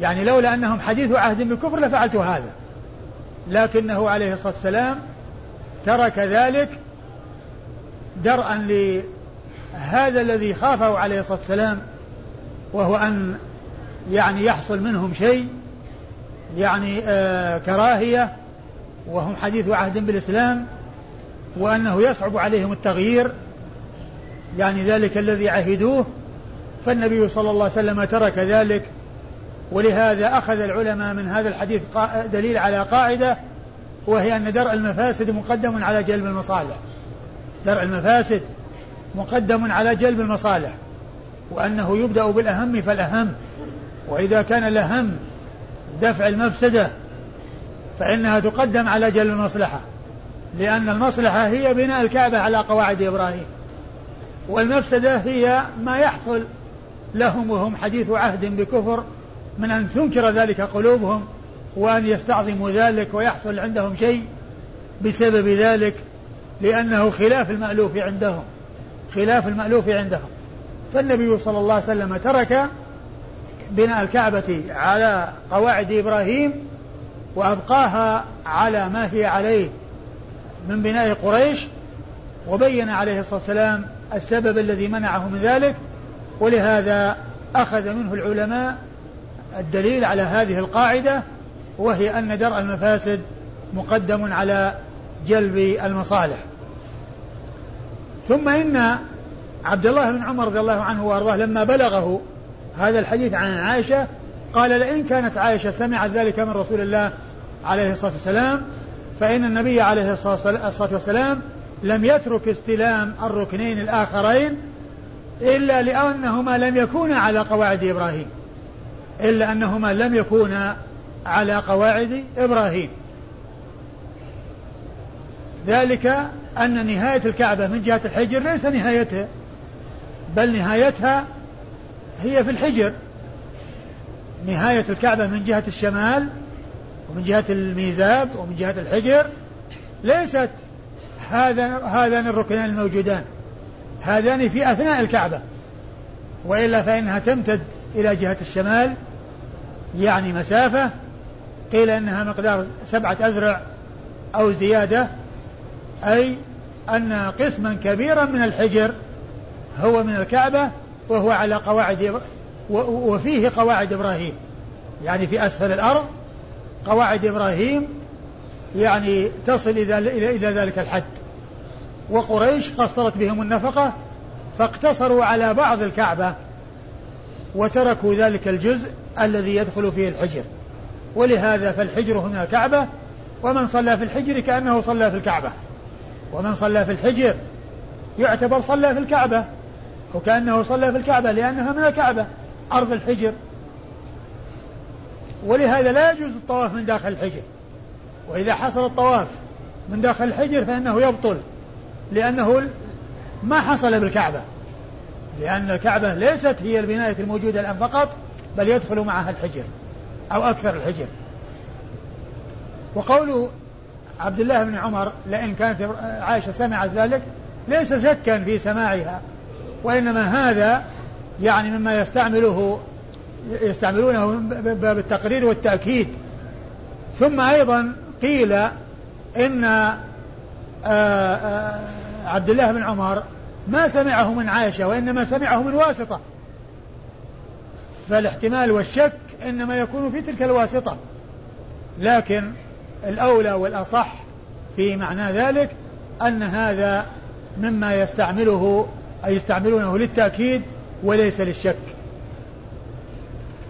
يعني لولا أنهم حديث عهد بالكفر لفعلت هذا. لكنه عليه الصلاة والسلام ترك ذلك درءا لهذا الذي خافه عليه الصلاة والسلام وهو أن يعني يحصل منهم شيء يعني آه كراهية وهم حديث عهد بالإسلام وأنه يصعب عليهم التغيير يعني ذلك الذي عهدوه فالنبي صلى الله عليه وسلم ترك ذلك ولهذا أخذ العلماء من هذا الحديث دليل على قاعدة وهي أن درء المفاسد مقدم على جلب المصالح. درء المفاسد مقدم على جلب المصالح وأنه يبدأ بالأهم فالأهم. وإذا كان الأهم دفع المفسدة فإنها تقدم على جلب المصلحة لأن المصلحة هي بناء الكعبة على قواعد إبراهيم. والمفسدة هي ما يحصل لهم وهم حديث عهد بكفر من أن تنكر ذلك قلوبهم وأن يستعظموا ذلك ويحصل عندهم شيء بسبب ذلك لأنه خلاف المألوف عندهم خلاف المألوف عندهم. فالنبي صلى الله عليه وسلم ترك بناء الكعبة على قواعد إبراهيم وأبقاها على ما هي عليه من بناء قريش وبين عليه الصلاة والسلام السبب الذي منعه من ذلك ولهذا أخذ منه العلماء الدليل على هذه القاعدة وهي أن درء المفاسد مقدم على جلب المصالح. ثم إن عبد الله بن عمر رضي الله عنه وأرضاه لما بلغه هذا الحديث عن عائشة قال لئن كانت عائشة سمعت ذلك من رسول الله عليه الصلاة والسلام فإن النبي عليه الصلاة والسلام لم يترك استلام الركنين الآخرين إلا لأنهما لم يكونا على قواعد إبراهيم. إلا أنهما لم يكونا على قواعد إبراهيم. ذلك أن نهاية الكعبة من جهة الحجر ليس نهايتها بل نهايتها هي في الحجر. نهاية الكعبة من جهة الشمال ومن جهة الميزاب ومن جهة الحجر ليست هذا هذان الركنان الموجودان. هذان في أثناء الكعبة وإلا فإنها تمتد إلى جهة الشمال يعني مسافة قيل إنها مقدار سبعة أذرع أو زيادة أي أن قسما كبيرا من الحجر هو من الكعبة وهو على قواعد وفيه قواعد إبراهيم. يعني في أسفل الأرض قواعد إبراهيم يعني تصل إلى ذلك الحد. وقريش قصرت بهم النفقة فاقتصروا على بعض الكعبة. وتركوا ذلك الجزء الذي يدخل فيه الحجر. ولهذا فالحجر هنا الكعبة ومن صلى في الحجر كأنه صلى في الكعبة. ومن صلى في الحجر يعتبر صلى في الكعبة وكأنه صلى في الكعبة لأنها من الكعبة أرض الحجر. ولهذا لا يجوز الطواف من داخل الحجر. وإذا حصل الطواف من داخل الحجر فإنه يبطل لأنه ما حصل بالكعبة. لأن الكعبة ليست هي البناية الموجودة الآن فقط بل يدخل معها الحجر أو أكثر الحجر. وقول عبد الله بن عمر لئن كانت عائشة سمعت ذلك ليس شكا في سماعها وإنما هذا يعني مما يستعمله يستعملونه من باب التقرير والتأكيد. ثم أيضا قيل إن آآ آآ عبد الله بن عمر ما سمعه من عائشة وإنما سمعه من واسطة. فالاحتمال والشك إنما يكون في تلك الواسطة. لكن الأولى والأصح في معنى ذلك أن هذا مما يستعمله أي يستعملونه للتأكيد وليس للشك.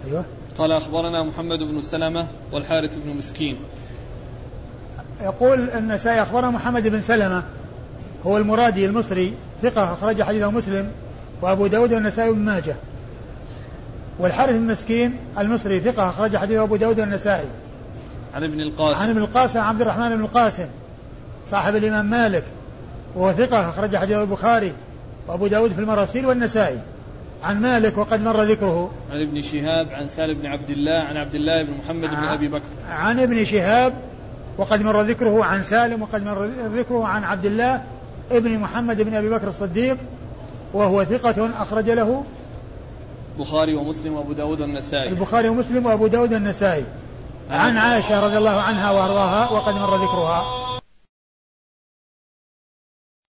أيوة. قال أخبرنا محمد بن سلمة والحارث بن مسكين. يقول النسائي أخبرنا محمد بن سلمة هو المرادي المصري ثقة أخرج حديثه مسلم وأبو داود والنسائي بن ماجه. والحارث المسكين المصري ثقة أخرج حديثه أبو داود والنسائي. عن ابن القاسم. عن ابن القاسم عبد الرحمن بن القاسم صاحب الإمام مالك. وهو ثقة أخرج حديثه البخاري وأبو داود في المراسيل والنسائي. عن مالك وقد مر ذكره. عن ابن شهاب عن سالم بن عبد الله عن عبد الله بن محمد بن أبي بكر. عن ابن شهاب وقد مر ذكره عن سالم وقد مر ذكره عن عبد الله ابن محمد بن أبي بكر الصديق وهو ثقة أخرج له البخاري ومسلم وأبو داود والنسائي. البخاري ومسلم وأبو داود النسائي عن عائشة رضي الله عنها وأرضاها وقد مر ذكرها.